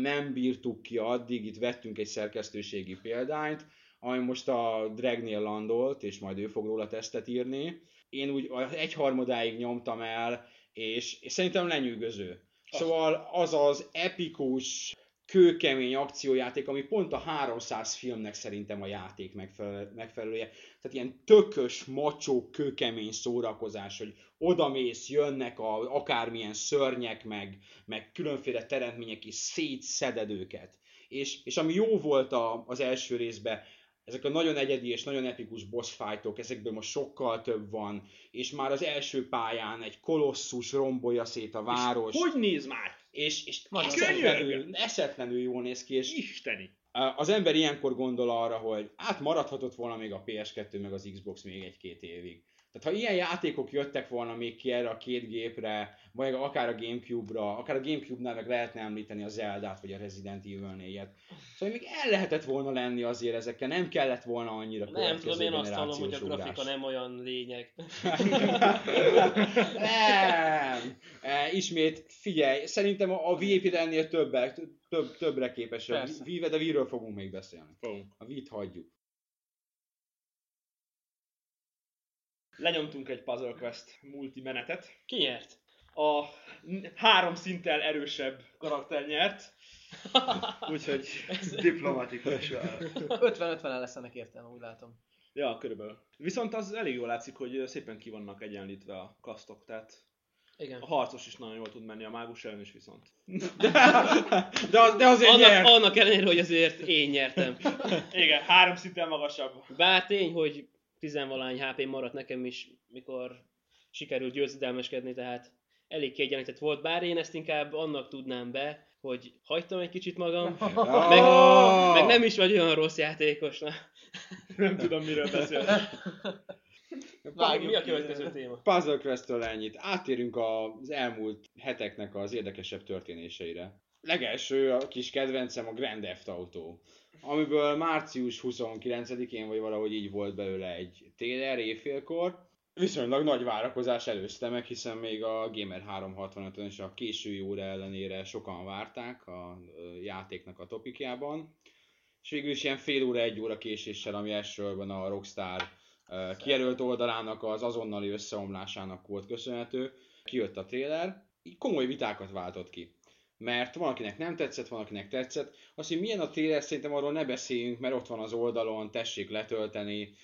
Nem bírtuk ki addig, itt vettünk egy szerkesztőségi példányt, ami most a Dragnél landolt, és majd ő fog róla tesztet írni. Én úgy egyharmadáig nyomtam el, és, és szerintem lenyűgöző. Szóval az az epikus, kőkemény akciójáték, ami pont a 300 filmnek szerintem a játék megfelel, megfelelője. Tehát ilyen tökös, macsó, kőkemény szórakozás, hogy odamész, jönnek a, akármilyen szörnyek, meg, meg különféle teremtmények, és szétszeded őket. És, és ami jó volt a, az első részben, ezek a nagyon egyedi és nagyon epikus boss fightok, ezekből most sokkal több van, és már az első pályán egy kolosszus rombolja szét a város. Hogy néz már? És, és eszetlenül, eszetlenül jól néz ki, és Isteni. az ember ilyenkor gondol arra, hogy hát maradhatott volna még a PS2 meg az Xbox még egy-két évig. Tehát ha ilyen játékok jöttek volna még ki erre a két gépre, vagy akár a Gamecube-ra, akár a Gamecube-nál meg lehetne említeni a Zelda-t, vagy a Resident Evil 4-et. Szóval még el lehetett volna lenni azért ezekkel, nem kellett volna annyira Nem tudom, én azt hallom, hogy a grafika ugrás. nem olyan lényeg. Nem! E, ismét, figyelj, szerintem a, a VIP ennél többre, több, többre képes. Persze. A de Wii-ről fogunk még beszélni. Fogunk. A Wii-t hagyjuk. Lenyomtunk egy Puzzle Quest multi menetet. Ki nyert? A három szinttel erősebb karakter nyert. Úgyhogy, Diplomatikus. 50-50 lesz ennek értelme, úgy látom. ja, körülbelül. Viszont az elég jól látszik, hogy szépen ki vannak egyenlítve a kasztok, tehát Igen. a harcos is nagyon jól tud menni, a mágus ellen is viszont. De, az, de azért Annak, nyert! annak ellenére, hogy azért én nyertem. Igen, három szinten magasabb. Bár tény, hogy tizenvalány HP maradt nekem is, mikor sikerült győzedelmeskedni, tehát elég kiegyenlített volt, bár én ezt inkább annak tudnám be, hogy hagytam egy kicsit magam, meg, Ah! meg nem is vagy olyan rossz játékos. Na. Nem tudom, miről beszél. Mi a következő téma? Puzzle Quest-től ennyit. Átérünk az elmúlt heteknek az érdekesebb történéseire. Legelső, a kis kedvencem a Grand Theft Auto, amiből március 29-én, vagy valahogy így volt belőle egy trailer éjfélkor. Viszonylag nagy várakozás előzte meg, hiszen még a Gamer 365-ön és a késői óra ellenére sokan várták a játéknak a topikjában. És végül is ilyen fél óra, egy óra késéssel, ami elsősorban a Rockstar kijelölt oldalának az azonnali összeomlásának volt köszönhető, kijött a trailer, így komoly vitákat váltott ki. Mert van, akinek nem tetszett, van, akinek tetszett. Azt, hogy milyen a trailer, szerintem arról ne beszéljünk, mert ott van az oldalon, tessék letölteni,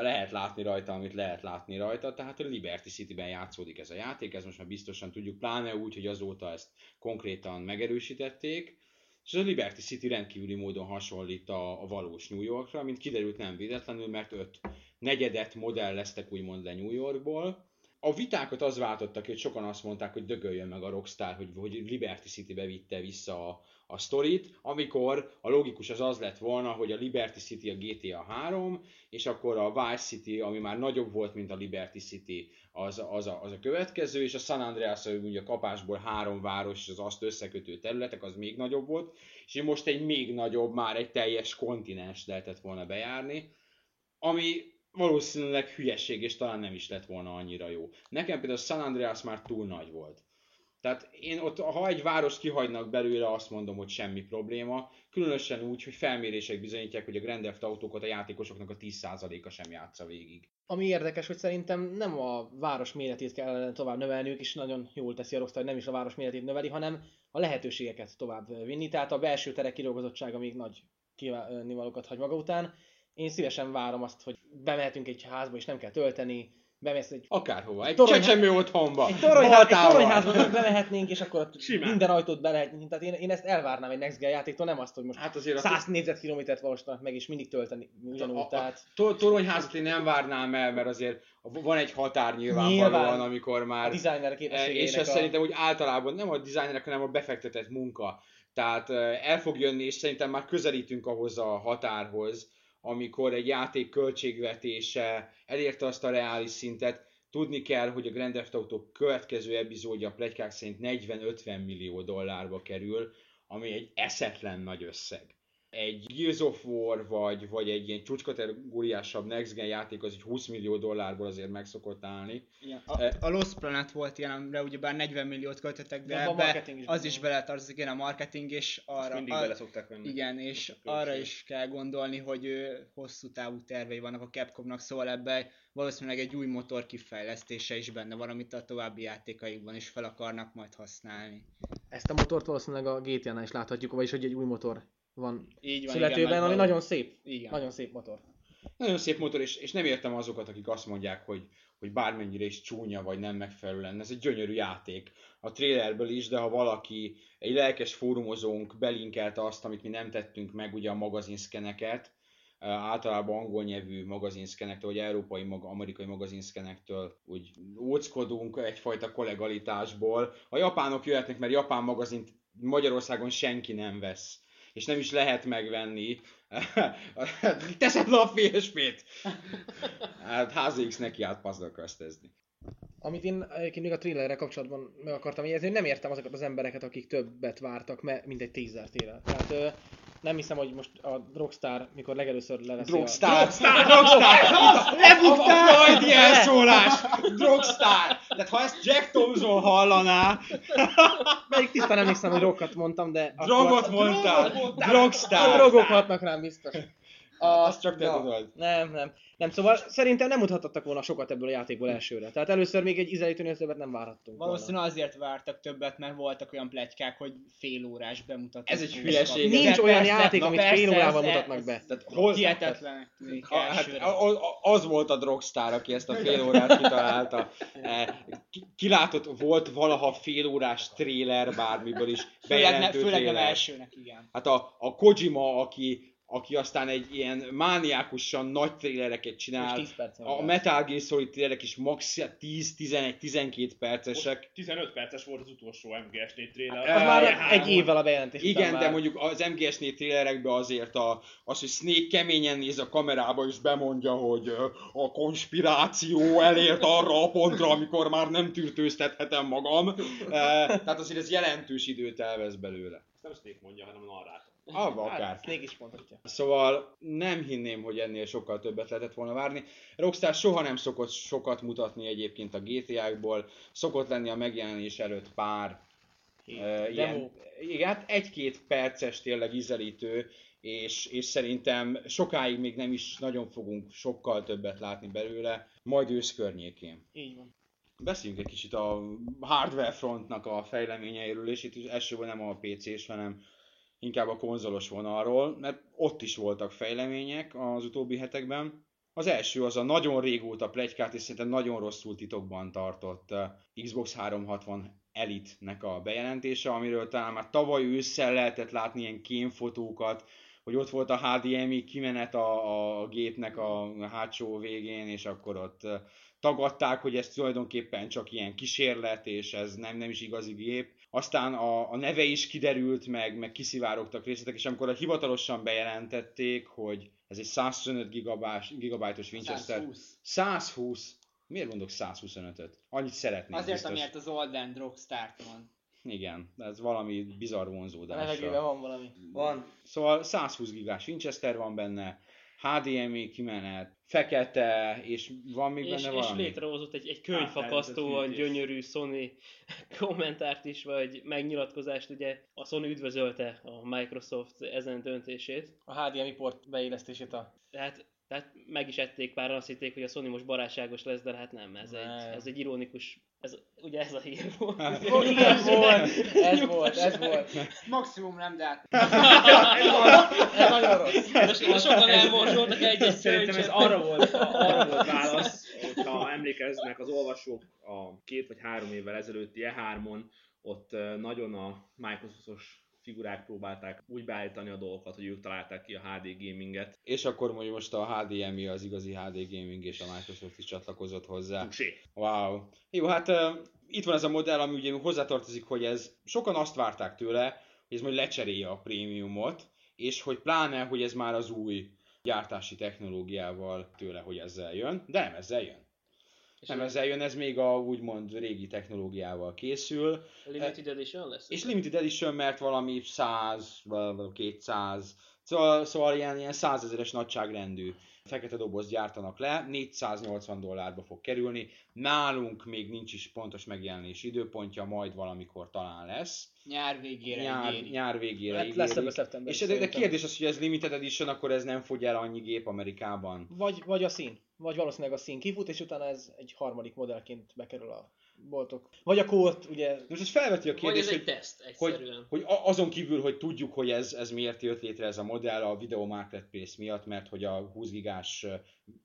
lehet látni rajta, amit lehet látni rajta, tehát a Liberty City-ben játszódik ez a játék, ez most már biztosan tudjuk, pláne úgy, hogy azóta ezt konkrétan megerősítették, és a Liberty City rendkívüli módon hasonlít a, a valós New Yorkra, mint kiderült nem véletlenül, mert öt negyedet modelleztek úgymond le New Yorkból. A vitákat az váltottak, hogy sokan azt mondták, hogy dögöljön meg a Rockstar, hogy, hogy Liberty City-be vitte vissza a, a sztorit, amikor a logikus az az lett volna, hogy a Liberty City a GTA 3, és akkor a Vice City, ami már nagyobb volt, mint a Liberty City, az, az, a, az a következő, és a San Andreas, ugye a kapásból három város, és az azt összekötő területek, az még nagyobb volt, és most egy még nagyobb, már egy teljes kontinens lehetett volna bejárni, ami valószínűleg hülyeség, és talán nem is lett volna annyira jó. Nekem például San Andreas már túl nagy volt. Tehát én ott, ha egy város kihagynak belőle, azt mondom, hogy semmi probléma. Különösen úgy, hogy felmérések bizonyítják, hogy a Grand Theft autókat a játékosoknak a 10%-a sem játsza végig. Ami érdekes, hogy szerintem nem a város méretét kellene tovább növelniük, és nagyon jól teszi a Rockstar, hogy nem is a város méretét növeli, hanem a lehetőségeket tovább vinni. Tehát a belső terek kirolgozottsága még nagy kívánnivalókat hagy maga után. Én szívesen várom azt, hogy bemehetünk egy házba, és nem kell tölteni, bemész egy Akárhova, egy Toronyhá- csecsemő otthonba, egy, toronyhá, egy toronyházba bemehetnénk, és akkor ott Simán. minden ajtót be lehet. Tehát én, én ezt elvárnám egy Next Gen játéktól, nem azt, hogy most Hát azért a 100 négyzetkilométert valósítanak meg, és mindig tölteni ugyanúgy. a, a, tehát to- toronyházat én nem várnám el, mert azért van egy határ nyilvánvalóan, Nyilván. amikor a már... designer E, képességének És ez a... szerintem úgy általában nem a designerek, hanem a befektetett munka. Tehát el fog jönni, és szerintem már közelítünk ahhoz a határhoz, amikor egy játék költségvetése elérte azt a reális szintet, tudni kell, hogy a Grand Theft Auto következő epizódja a plegykák szerint 40-50 millió dollárba kerül, ami egy eszetlen nagy összeg. Egy Gears of War, vagy, vagy egy ilyen csúcskategóriásabb Next Gen játék az egy 20 millió dollárból azért meg szokott állni. Igen. A, a Lost Planet volt ilyen, amire ugyebár 40 milliót költöttek, de, De ebbe marketing is az is van. beletartozik, igen, a marketing, és Azt arra... mindig a- bele szokták venni. Igen, és arra is kell gondolni, hogy ö, hosszú távú tervei vannak a Capcomnak, szóval ebben valószínűleg egy új motor kifejlesztése is benne van, amit a további játékaikban is fel akarnak majd használni. Ezt a motort valószínűleg a GTA-nál is láthatjuk, vagyis hogy egy új motor van Így van, születőben, igen, ami nagy- nagyon szép. Igen. Nagyon szép motor. Nagyon szép motor, és, és nem értem azokat, akik azt mondják, hogy, hogy bármennyire is csúnya, vagy nem megfelelő lenne. Ez egy gyönyörű játék. A trailerből is, de ha valaki, egy lelkes fórumozónk belinkelte azt, amit mi nem tettünk meg, ugye a magazinszkeneket, általában angol nyelvű magazinszkenektől, vagy európai, mag, amerikai magazinszkenektől úgy óckodunk egyfajta kollegalitásból. A japánok jöhetnek, mert japán magazint Magyarországon senki nem vesz és nem is lehet megvenni, Teszed le a PSP-t! Hát HZX neki állt puzzle. Amit én egyébként még a trailerrel kapcsolatban meg akartam jegyezni, hogy nem értem azokat az embereket, akik többet vártak, me- mint egy teaser trailer. Tehát ö, nem hiszem, hogy most a Rockstar, mikor legelőször leveszi Drogstar! a... Drogstar! Drogstar! Lebuktál! Freudi elszólás! Drogstar! Tehát ha ezt Jack Thompson hallaná, Melyik tisztán emlékszem, hogy rockat mondtam, de... drogot mondtál! A Drogstar! drogok hatnak rám biztos. A, Azt csak te Ja. tudod. Nem, nem. Nem, szóval szerintem nem mutathattak volna sokat ebből a játékból elsőre. Tehát először még egy ízelítőnél többet nem várhattunk volna. Valószínűleg azért vártak többet, mert voltak olyan pletykák, hogy fél órás bemutatás. Ez egy hülyeség. Nincs De olyan persze, játék, na amit persze, fél órával mutatnak ez- be. Tehát hol, Hihetetlenek tűnik hát a- az volt a Drogstar, aki ezt a fél órát kitalálta. Ki- Kilátott, volt valaha fél órás tréler bármiből is, Főleg, ne, főleg nem elsőnek, igen. Hát a, a Kojima, aki, aki aztán egy ilyen mániákusan nagy trélereket Most csinál, 10 perc a Metal Gear Solid trélerek is max 10-11-12 percesek. 15 perces volt az utolsó MGS4 trailer. Az Az már három. egy évvel a bejelentés Igen, már. de mondjuk az MGS4 trélerekben azért a, az, hogy Snake keményen néz a kamerába és bemondja, hogy a konspiráció elért arra a pontra, amikor már nem tűrtőztethetem magam. Eh, Tehát azért ez jelentős időt elvesz belőle. Ezt nem Snake mondja, hanem a narrátor. Avva akár. Hát, is mondhatja. Szóval nem hinném, hogy ennél sokkal többet lehetett volna várni. Rockstar soha nem szokott sokat mutatni egyébként a GTA-kból. Szokott lenni a megjelenés előtt pár uh, ilyen, igen, hát egy-két perces tényleg ízelítő, és, és szerintem sokáig még nem is nagyon fogunk sokkal többet látni belőle, majd ősz környékén. Így van. Beszéljünk egy kicsit a hardware frontnak a fejleményeiről, és itt elsőben nem a PC-s, hanem inkább a konzolos vonalról, mert ott is voltak fejlemények az utóbbi hetekben. Az első az a nagyon régóta plegykát, és szerintem nagyon rosszul titokban tartott eh, Xbox 360 Elite-nek a bejelentése, amiről talán már tavaly ősszel lehetett látni ilyen kémfotókat, hogy ott volt a HDMI kimenet a, a gépnek a hátsó végén, és akkor ott eh, tagadták, hogy ez tulajdonképpen csak ilyen kísérlet, és ez nem, nem is igazi gép. Aztán a, a neve is kiderült, meg, meg kiszivárogtak részletek, és amikor hivatalosan bejelentették, hogy ez egy 125 gigabás, gigabájtos Winchester. 120. 120. Miért mondok 125-öt? Annyit szeretnék Azért, biztos. amiért az Old and Rockstart van. Igen, de ez valami bizarr A vonzódás. levegőben van valami. Van. Szóval 120 gigás Winchester van benne, HDMI kimenet, fekete, és van még És, benne és valami? létrehozott egy, egy könyvfakasztóan Átterített fűtés. gyönyörű Sony kommentárt is, vagy megnyilatkozást, ugye a Sony üdvözölte a Microsoft ezen döntését. A HDMI port beélesztését a... Tehát, tehát meg is ették pár, azt hitték, hogy a Sony most barátságos lesz, de hát nem, ez, Nem. Egy, ez egy ironikus, ez, ugye ez a hír volt. Igen, volt, ez volt, ez volt. Maximum nem, de hát Ez nagyon rossz. De sokan elmorzsoltak egy-egy Szerintem ez arra volt, arra volt válasz, hogyha emlékeznek az olvasók a két vagy három évvel ezelőtti E3-on, ott nagyon a Microsoftos figurák próbálták úgy beállítani a dolgokat, hogy ők találták ki a HD gaminget. És akkor mondjuk most a HDMI az igazi HD Gaming, és a Microsoft is csatlakozott hozzá. Touché. Wow. Jó, hát uh, itt van ez a modell, ami ugye hozzátartozik, hogy ez sokan azt várták tőle, hogy ez majd lecserélje a prémiumot, és hogy pláne, hogy ez már az új gyártási technológiával tőle, hogy ezzel jön, de nem ezzel jön. Nem ezzel jön, ez még a úgymond régi technológiával készül, Limited Edition lesz? és limited edition, mert valami 100, vagy 200, szóval, szóval ilyen, ilyen 100 ezeres nagyságrendű fekete doboz gyártanak le, 480 dollárba fog kerülni, nálunk még nincs is pontos megjelenés időpontja, majd valamikor talán lesz, nyár végére nyár, ígéri. nyár végére Hát lesz ígérik. ebbe szeptember. És de, de kérdés az, hogy ez limited edition, akkor ez nem fogy el annyi gép Amerikában. Vagy, vagy a szín. Vagy valószínűleg a szín kifut, és utána ez egy harmadik modellként bekerül a boltok. Vagy a kórt, ugye Most ez felveti a Vagy kérdést, ez egy hogy, teszt, hogy, egyszerűen. hogy a- azon kívül, hogy tudjuk, hogy ez, ez miért jött létre ez a modell a Video Marketplace miatt, mert hogy a 20 gigás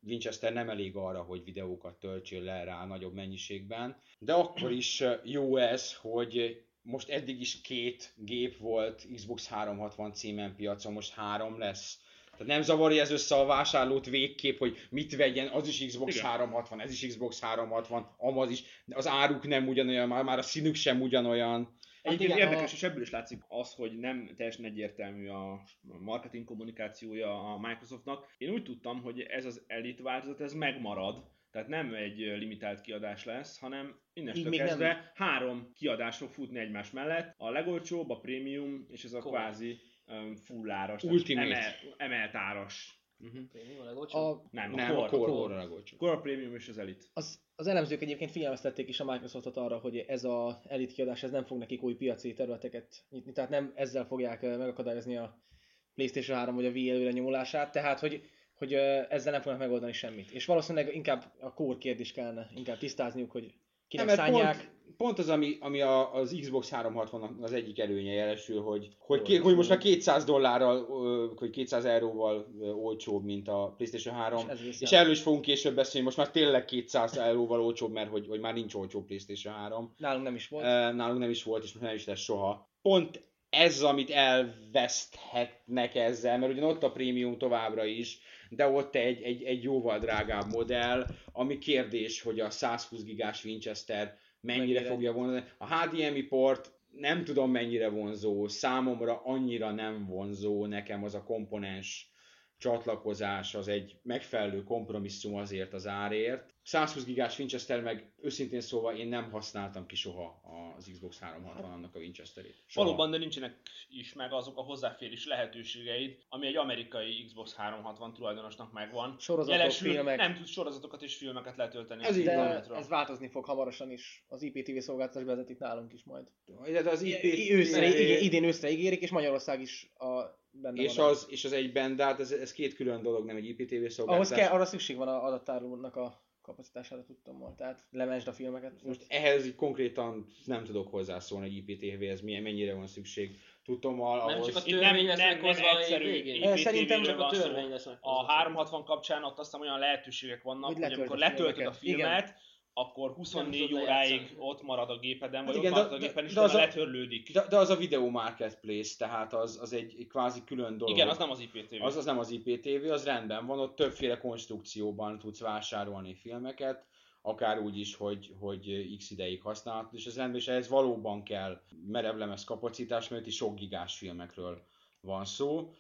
Winchester nem elég arra, hogy videókat töltsél le rá nagyobb mennyiségben, de akkor is jó ez, hogy most eddig is két gép volt Xbox 360 címen piacon, most három lesz. Tehát nem zavarja ez össze a vásárlót végképp, hogy mit vegyen, az is Xbox Igen. 360, ez is Xbox 360, amaz is, az áruk nem ugyanolyan, már, már a színük sem ugyanolyan. Egyébként igen, érdekes, a- és ebből is látszik az, hogy nem teljesen egyértelmű a marketing kommunikációja a Microsoftnak. Én úgy tudtam, hogy ez az Elite változat, ez megmarad, tehát nem egy limitált kiadás lesz, hanem innestől kezdve nem. három kiadás fog futni egymás mellett. A legolcsóbb, a prémium, és ez a Core. kvázi um, fulláras, Ultimate. Emel, emelt áras. Uh-huh. Prémium a Nem, a Nem, Core. a core, Core. core a. Core a prémium és az Elite. az, az elemzők egyébként figyelmeztették is a Microsoftot arra, hogy ez a Elite kiadás ez nem fog nekik új piaci területeket nyitni, tehát nem ezzel fogják megakadályozni a PlayStation 3 vagy a Wii előre nyomulását, tehát hogy, hogy ezzel nem fognak megoldani semmit. És valószínűleg inkább a core kérdés kellene inkább tisztázniuk, hogy kinek Nem, szánják. pont, pont az, ami, ami a, az Xbox 360 az egyik előnye jelesül, hogy, hogy, ké, hogy most már 200 dollárral, hogy 200 euróval olcsóbb, mint a PlayStation 3. És És, viszont- erről is fogunk később beszélni, most már tényleg 200 euróval olcsóbb, mert hogy, hogy már nincs olcsó PlayStation 3. Nálunk nem is volt. Nálunk nem is volt, és most nem is lesz soha. Pont ez, amit elveszthetnek ezzel, mert ugyan ott a prémium továbbra is, de ott egy, egy, egy jóval drágább modell, ami kérdés, hogy a 120 gigás Winchester mennyire, Mennyire? fogja vonzani. A HDMI port nem tudom mennyire vonzó, számomra annyira nem vonzó nekem az a komponens csatlakozás, az egy megfelelő kompromisszum azért az árért. 120 gigás Winchester meg őszintén szólva én nem használtam ki soha az Xbox 360 annak a Winchesterét. Soha. Valóban, de nincsenek is meg azok a hozzáférés lehetőségeid, ami egy amerikai Xbox 360 tulajdonosnak megvan. Sorozatok, Jelesül, filmek. nem tudsz sorozatokat és filmeket letölteni. Ez így ez változni fog hamarosan is. Az IPTV szolgáltatás bevezetik nálunk is majd. De az IP, I- őszre, igen, idén őszre ígérik, és Magyarország is a benne és van. az, és az egyben, de hát ez, ez két külön dolog, nem egy IPTV Ahhoz szolgáltatás. kell, arra szükség van a adattárolónak a kapacitására tudtam volna. Tehát lemesd a filmeket. Most ehhez így konkrétan nem tudok hozzászólni, hogy IPTV-hez milyen- mennyire van szükség. Tudom, ahhoz... Nem csak a törvény lesz nem a végén. Szerintem Csak a törvény lesz. A 360 kapcsán ott azt hiszem olyan lehetőségek vannak, Hogy hogy, amikor a letöltöd a filmet, akkor 24 tudod óráig lejátszani. ott marad a gépeden, vagy Hát ott igen, marad de- a gépen, és de az a- letörlődik. De, de az a Video Marketplace, tehát az, az egy, egy kvázi külön dolog. Igen, az nem az IPTV. Az, az nem az IPTV, az rendben van, ott többféle konstrukcióban tudsz vásárolni filmeket, akár úgy is, hogy, hogy x ideig használhatod, és ez rendben, és ehhez valóban kell merevlemez kapacitás, mert itt is sok gigás filmekről van szó.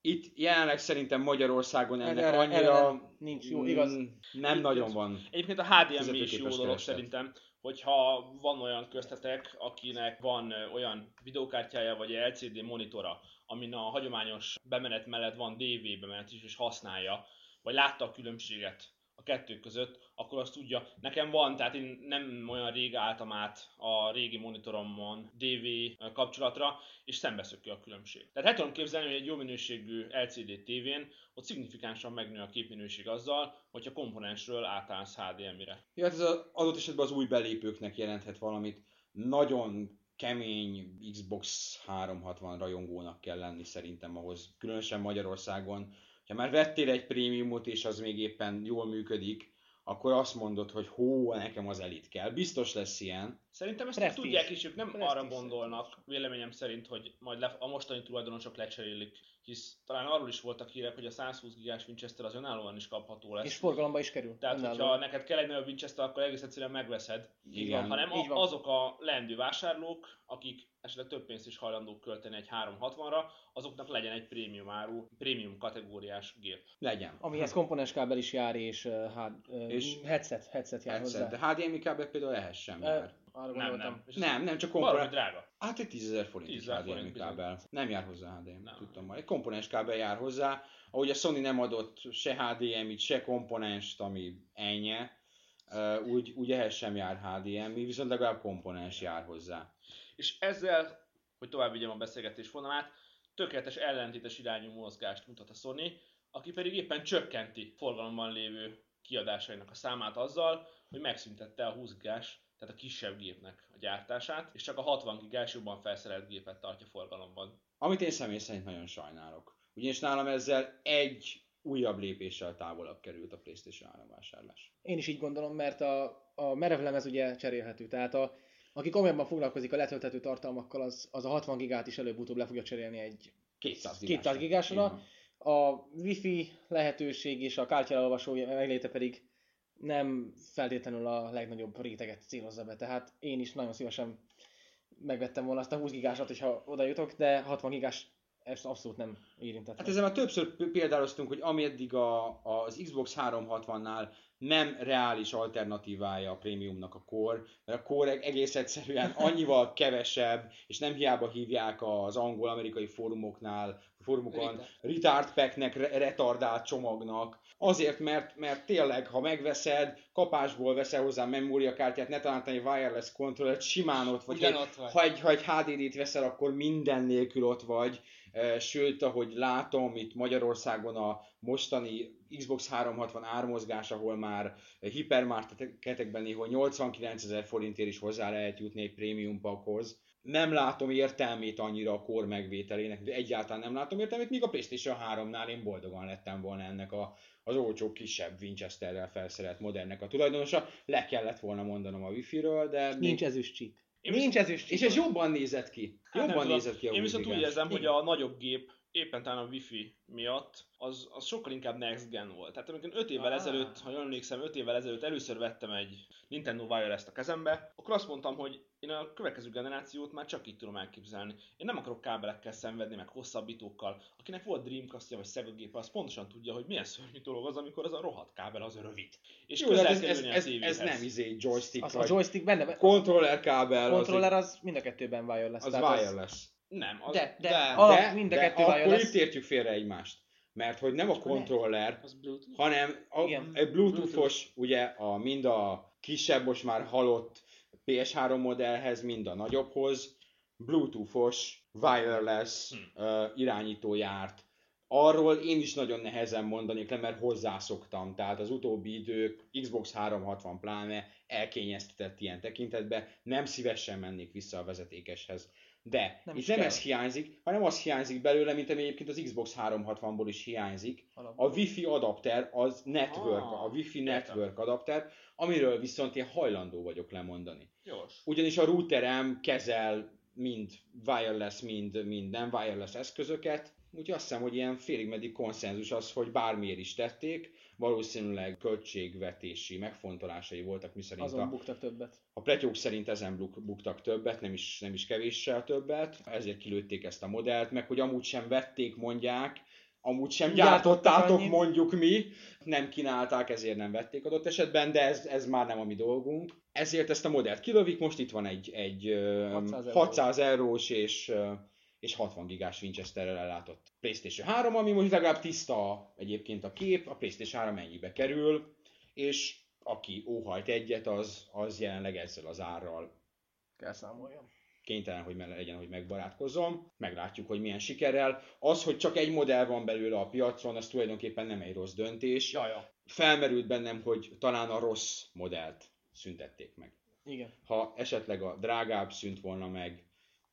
Itt jelenleg szerintem Magyarországon ennek Erre- annyira erre nem- nincs jó, igaz. mm, nem nagyon van. Egyébként a HDMI is jó dolog szerintem, hogyha van olyan köztetek, akinek van olyan videókártyája vagy LCD monitora, amin a hagyományos bemenet mellett van DV bemenet is, és használja, vagy látta a különbséget kettő között, akkor azt tudja. Nekem van, tehát én nem olyan rég álltam át a régi monitoromon DV kapcsolatra, és szembeszökő a különbség. Tehát el tudom képzelni, hogy egy jó minőségű LCD tévén ott szignifikánsan megnő a képminőség azzal, hogyha komponensről átállsz HDMI-re. Ja, hát ez az adott esetben az új belépőknek jelenthet valamit. Nagyon kemény Xbox 360 rajongónak kell lenni szerintem ahhoz, különösen Magyarországon. Ha már vettél egy prémiumot, és az még éppen jól működik, akkor azt mondod, hogy hó, nekem az elit kell. Biztos lesz ilyen. Szerintem ezt Prestige. tudják is, ők nem Prestige arra gondolnak, véleményem szerint, hogy majd le, a mostani tulajdonosok lecserélik, hisz talán arról is voltak hírek, hogy a 120 gigás Winchester az önállóan is kapható lesz. És forgalomba is kerül. Tehát, önállóan. hogyha neked kell egy nagyobb Winchester, akkor egész egyszerűen megveszed. Igen. hanem így van. azok a leendő vásárlók, akik esetleg több pénzt is hajlandók költeni egy 360-ra, azoknak legyen egy prémium áru, prémium kategóriás gép. Legyen. Amihez komponenskábel is jár, és, uh, hát, uh, És- headset, headset jár Headset, hozzá. de HDMI kábel például ehhez sem jár. Arra Nem, gondoltam. nem. Nem, nem, csak komponens. drága. Hát egy 10 forint 10 is 000 HDMI forint bizony. kábel. Nem jár hozzá HDMI, Nem. tudtam már. Egy komponens kábel jár hozzá. Ahogy a Sony nem adott se HDMI-t, se komponenst, ami ennyi, úgy, úgy ehhez sem jár HDMI, viszont legalább komponens jár hozzá. És ezzel, hogy tovább vigyem a beszélgetés vonalát, tökéletes ellentétes irányú mozgást mutat a Sony, aki pedig éppen csökkenti forgalomban lévő kiadásainak a számát azzal, hogy megszüntette a 20 gigás, tehát a kisebb gépnek a gyártását, és csak a 60 gigás jobban felszerelt gépet tartja forgalomban. Amit én személy szerint nagyon sajnálok. Ugyanis nálam ezzel egy újabb lépéssel távolabb került a PlayStation 3 vásárlás. Én is így gondolom, mert a, a merevlemez ugye cserélhető. Tehát a, aki komolyabban foglalkozik a letölthető tartalmakkal, az, az a 60 gigát is előbb-utóbb le fogja cserélni egy 200 200 gigásra. A wifi lehetőség és a kártyaelolvasó megléte pedig nem feltétlenül a legnagyobb réteget célozza be. Tehát én is nagyon szívesen megvettem volna azt a 20 gigásat, hogyha oda jutok, de 60 gigás ezt abszolút nem érintett. Hát ezzel már többször p- példáloztunk, hogy ameddig a, az Xbox 360-nál nem reális alternatívája a prémiumnak a Core, mert a Core egész egyszerűen annyival kevesebb, és nem hiába hívják az angol-amerikai fórumoknál, fórumokon retard packnek, re- retardált csomagnak, azért, mert, mert tényleg, ha megveszed, kapásból veszel hozzá memóriakártyát, ne talán egy wireless controller, simán ott vagy. Ugyan Egy- ott vagy. Ha egy, ha egy HDD-t veszel, akkor minden nélkül ott vagy. Eh, Sőt, ahogy látom itt Magyarországon a mostani Xbox 360 ármozgás, ahol már hipermarketekben néhol 89 ezer forintért is hozzá lehet jutni egy prémium pakhoz. Nem látom értelmét annyira a kor megvételének, de egyáltalán nem látom értelmét, míg a PlayStation 3-nál én boldogan lettem volna ennek a, az olcsó kisebb Winchesterrel felszerelt modernnek a tulajdonosa. Le kellett volna mondanom a Wi-Fi-ről, de... még- Nincs ezüst. Én Nincs ezüst. És ez jobban nézett ki. Hát Jobban nézett ki a Én viszont úgy érzem, hogy a nagyobb gép éppen talán a Wi-Fi miatt az, az sokkal inkább next gen volt. Tehát amikor 5 évvel Ah. ezelőtt, ha jól emlékszem, 5 évvel ezelőtt először vettem egy Nintendo Wireless-t a kezembe, akkor azt mondtam, hogy én a következő generációt már csak így tudom elképzelni. Én nem akarok kábelekkel szenvedni, meg hosszabbítókkal. Akinek volt Dreamcast-ja vagy Sega gépe, az pontosan tudja, hogy milyen szörnyű dolog az, amikor az a rohadt kábel az rövid. És Jó, ez, ez, ez, ez nem izé joystick Az, a joystick benne, a controller kábel, controller az, az mind a kettőben wireless. az wireless. Nem, az, De, de, De- alap, de, mind a de kettő akkor wireless. itt értjük félre egymást. Mert hogy nem a Bluetooth. hanem a, Igen. egy Bluetooth-os, ugye a, mind a kisebb, most már halott PS3 modellhez, mind a nagyobbhoz, Bluetooth-os, wireless Hm. uh, irányító járt. Arról én is nagyon nehezen mondanék le, mert hozzászoktam. Tehát az utóbbi idők, Xbox 360 pláne elkényeztetett ilyen tekintetbe, nem szívesen mennék vissza a vezetékeshez. De Nem itt nem kell. ez hiányzik, hanem az hiányzik belőle, mint ami egyébként az Xbox 360-ból is hiányzik, Alapból. a Wi-Fi adapter az network, Ah, a Wi-Fi network adapter, amiről viszont én hajlandó vagyok lemondani. Jós. Ugyanis a routerem kezel mind wireless, mind, mind nem wireless eszközöket, úgyhogy azt hiszem, hogy ilyen félig meddig konszenzus az, hogy bármiért is tették, valószínűleg költségvetési megfontolásai voltak, miszerint Azon a, buktak többet. a pletyók szerint ezen buk- buktak többet, nem is, nem is kevéssel többet, ezért kilőtték ezt a modellt, meg hogy amúgy sem vették, mondják, amúgy sem gyártottátok, mondjuk mi, nem kínálták, ezért nem vették adott esetben, de ez, ez már nem a mi dolgunk. Ezért ezt a modellt kilövik, most itt van egy, egy ö, 600 eurós. 600 eurós és, és 60 gigás Winchesterrel ellátott PlayStation 3, ami most legalább tiszta egyébként a kép, a PlayStation 3 mennyibe kerül, és aki óhajt egyet, az, az jelenleg ezzel az árral Kell számoljam. kénytelen, hogy me- legyen, hogy megbarátkozzon. Meglátjuk, hogy milyen sikerrel. Az, hogy csak egy modell van belőle a piacon, az tulajdonképpen nem egy rossz döntés. Jaja. Felmerült bennem, hogy talán a rossz modellt szüntették meg. Igen. Ha esetleg a drágább szűnt volna meg,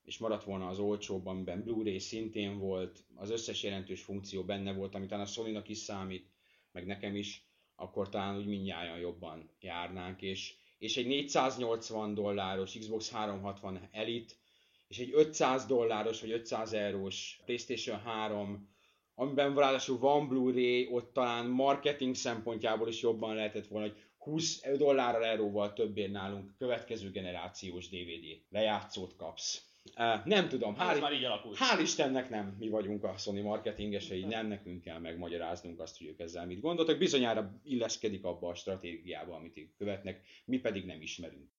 és maradt volna az olcsóbb, amiben Blu-ray szintén volt, az összes jelentős funkció benne volt, talán a Sony-nak is számít, meg nekem is, akkor talán úgy mindnyájan jobban járnánk, és, és egy 480 dolláros Xbox 360 Elite, és egy 500 dolláros vagy 500 eurós PlayStation 3, amiben ráadásul van Blu-ray, ott talán marketing szempontjából is jobban lehetett volna, hogy 20 dollárral euróval többért nálunk következő generációs DVD lejátszót kapsz. Nem tudom, Hát hál', már így alakult. hál' Istennek nem mi vagyunk a Sony marketingesei, nem nekünk kell megmagyaráznunk azt, hogy ők ezzel mit gondoltak. Bizonyára illeszkedik abba a stratégiába, amit ők követnek, mi pedig nem ismerünk.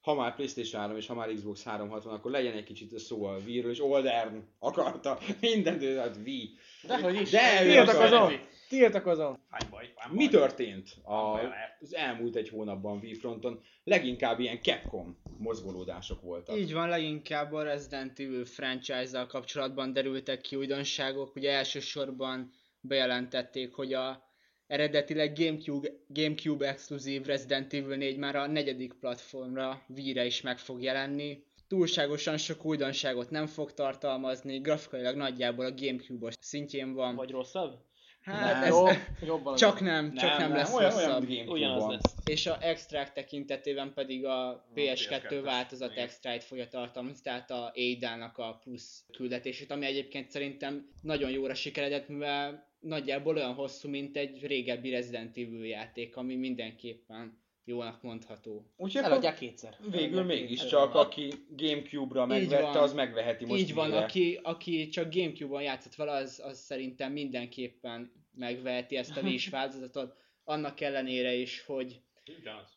Ha már PlayStation 3 és ha már Xbox 360, akkor legyen egy kicsit szó a Wii-ről, és Oldern akarta mindent, ő hát Wii. Dehogy is. De ő Tiltakozom. Tiltakozom. Hány baj, hány Mi baj. történt a, az elmúlt egy hónapban Wii fronton? Leginkább ilyen Capcom mozgolódások voltak. Így van, leginkább a Resident Evil franchise-zal kapcsolatban derültek ki újdonságok. Ugye elsősorban bejelentették, hogy a eredetileg Gamecube, Gamecube exkluzív Resident Evil 4 már a negyedik platformra, Wii-re is meg fog jelenni. Túlságosan sok újdonságot nem fog tartalmazni, grafikailag nagyjából a Gamecube-os szintjén van. Vagy rosszabb? Hát Nem. ez Jó, jobban csak nem, csak nem, lesz olyan, rosszabb. olyan Ugyanaz lesz. És a extrák tekintetében pedig a PS2 PS2-es. változat extrát fogja tartalmazni, tehát a Ada-nak a plusz küldetését, ami egyébként szerintem nagyon jóra sikeredett, mivel nagyjából olyan hosszú, mint egy régebbi Resident Evil játék, ami mindenképpen jónak mondható. Úgyhogy Eladják kétszer. végül mégiscsak, aki Gamecube-ra megvette, van. az megveheti most Így van, aki, aki csak Gamecube-on játszott vele, az, az szerintem mindenképpen megveheti ezt a Wii-s változatot, annak ellenére is, hogy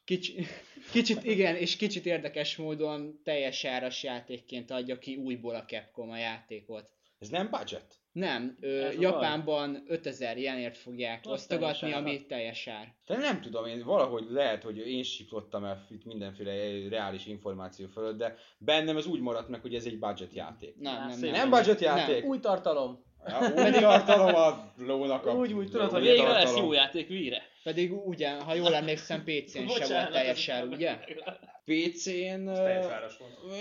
kicsi, kicsit, igen, és kicsit érdekes módon teljes áras játékként adja ki újból a Capcom a játékot. Ez nem budget? Nem, ö, Ez Japánban 5000 jenért fogják Az osztogatni, teljes ami teljes ár. De nem tudom, én valahogy lehet, hogy én siklottam el itt mindenféle reális információ fölött, de bennem ez úgy maradt meg, hogy ez egy budget játék. Nem, nem, szép. nem. Nem budget játék? Új tartalom. Ja, úgy tartalom a lónak a... Úgy, úgy, tudod, hogy új Végre lesz tartalom. jó játék Wii-re. Pedig ugyan, ha jól emlékszem, PC-n se volt Bocsánat, teljes ez- ár, ugye? PC-n...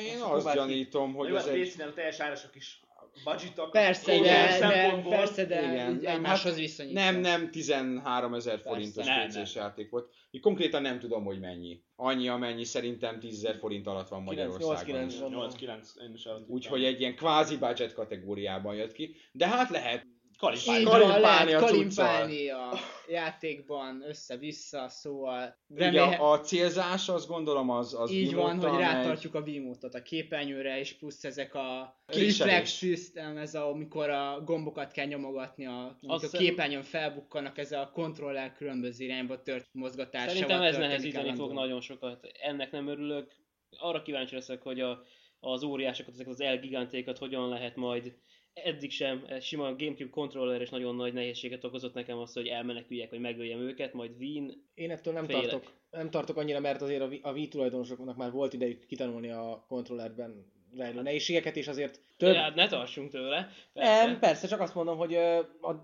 Én Azt gyanítom, hogy ez az egy... PC-nél a teljes árasok is budgetak. Persze, de, de, szempontból. persze, de Igen, így nem, egymáshoz hát viszonyítva. Nem, nem 13 ezer forintos PC-s játék volt. Így konkrétan nem tudom, hogy mennyi. Annyi, amennyi szerintem 10 ezer forint alatt van 9, Magyarországon. 8, is. 9. 8-9, én is. Úgyhogy egy ilyen kvázi budget kategóriában jött ki. De hát lehet Így Kalimpálni. van, kalimpálni lehet a kalimpálni a játékban össze-vissza, szóval Ugye remélhe... a, a célzás, azt gondolom, az, az így van, hogy rátartjuk a Wiimote-ot a képernyőre, és plusz ezek a reflex system, ez a, amikor a gombokat kell nyomogatni, a, amikor a képernyőn felbukkanak, ez a kontroller különböző irányba tört mozgatásával Szerintem ez nehezíteni fog nagyon sokat. Ennek nem örülök. Arra kíváncsi leszek, hogy a, az óriásokat, ezeket az elgigantékat hogyan lehet majd eddig sem, ez sima Gamecube controller és nagyon nagy nehézséget okozott nekem az, hogy elmeneküljek, hogy megöljem őket, majd Wien. Én ettől nem Félek. tartok, nem tartok annyira, mert azért a Wii- a Wii tulajdonosoknak már volt idejük kitanulni a kontrollerben rejlő nehézségeket, és azért több... Hát ne tartsunk tőle. Nem, persze, csak azt mondom, hogy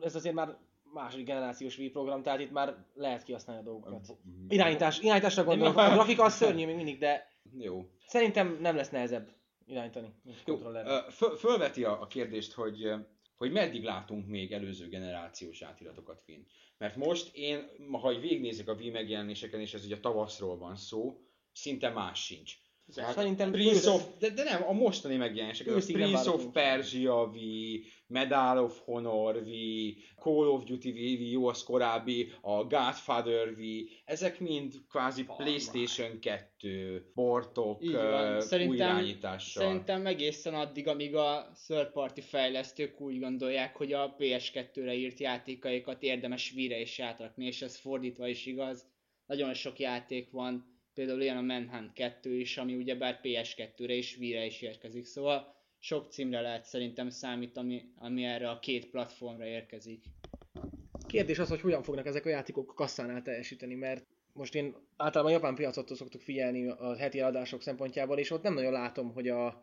ez azért már második generációs Wii program, tehát itt már lehet kihasználni a dolgokat. Irányítás, irányításra gondolok, a grafika az szörnyű még mindig, de Jó. szerintem nem lesz nehezebb irányítani, mint Jó, föl, fölveti a, a kérdést, hogy, hogy meddig látunk még előző generációs átiratokat Finn. Mert most én, ha így végignézek a Wii megjelenéseken, és ez ugye a tavaszról van szó, szinte más sincs. Tehát Szerintem Prince of, de, de nem, a mostani megjelenések, a Prince of. Persia V, Medal of Honor V, Call of Duty V, V, jó az korábbi, a Godfather V, ezek mind kvázi Playstation 2 portok, ö, van. új Szerintem, irányítással. szerintem egészen addig, amíg a third party fejlesztők úgy gondolják, hogy a PS2-re írt játékaikat érdemes Wii-re is átrakni, és ez fordítva is igaz. Nagyon sok játék van, például ilyen a Manhunt 2 is, ami ugyebár PS2-re és Wii-re is érkezik, szóval sok címre lehet szerintem számítani, ami erre a két platformra érkezik. Kérdés az, hogy hogyan fognak ezek a játékok kasszánál teljesíteni, mert most én általában a japán piacot szoktuk figyelni a heti adások szempontjából, és ott nem nagyon látom, hogy a,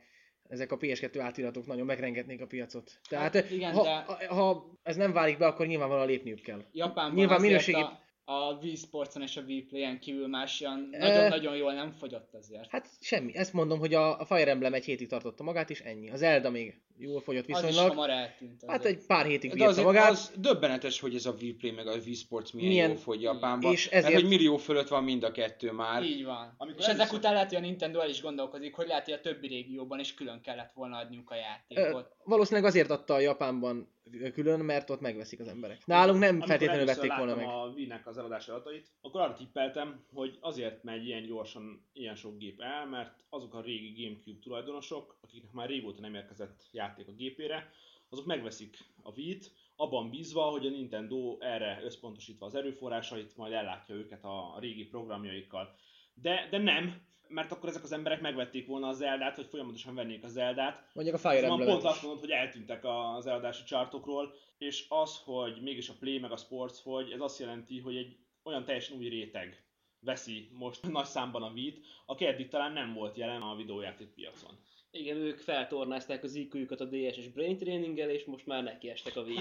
ezek a PS2 átiratok nagyon megrengetnék a piacot. Tehát Hát igen, ha, de- ha ez nem válik be, akkor nyilvánvalóan lépniük kell. Japánban Nyilván minőségi- a, a Wii Sportson és a Wii Play-en kívül más ilyen Ö, nagyon-nagyon jól nem fogyott azért. Hát semmi, ezt mondom, hogy a, a Fire Emblem egy hétig tartotta magát, és ennyi. Az Zelda még jól fogyott Az is viszonylag. hamar eltűnt. Hát egy pár hétig De bírta azért magát. az döbbenetes, hogy ez a Wii Play meg a Wii Sports milyen, Milyen- jó fogy Japánban. és Mert ezért- hogy millió fölött van mind a kettő már. Így van. Amikor és ezek után lehet, hogy a Nintendo el is gondolkozik, hogy lehet, hogy a többi régióban is külön kellett volna adniuk a Ö, játékot. valószínűleg azért adta a Japánban külön, mert ott megveszik az emberek. Nálunk nem Amikor feltétlenül vették volna meg. a Wii-nek az eladási adatait, akkor arra tippeltem, hogy azért megy ilyen gyorsan ilyen sok gép el, mert azok a régi Gamecube tulajdonosok, akiknek már régóta nem érkezett játék a gépére, azok megveszik a Wii-t, abban bízva, hogy a Nintendo erre összpontosítva az erőforrásait, majd ellátja őket a régi programjaikkal. De, de nem, mert akkor ezek az emberek megvették volna az Zeldát, vagy folyamatosan vennék a Zeldát, Mondjuk a Fire Szóval Emblem. pont azt mondod, hogy eltűntek az eladási chartokról, és az, hogy mégis a Play meg a Sports fogy, ez azt jelenti, hogy egy olyan teljesen új réteg veszi most nagy számban a Wii-t, aki eddig talán nem volt jelen a videójáték piacon. Igen, ők feltornázták az IQ-jukat a DS és Brain Traininggel, és most már nekiestek a wii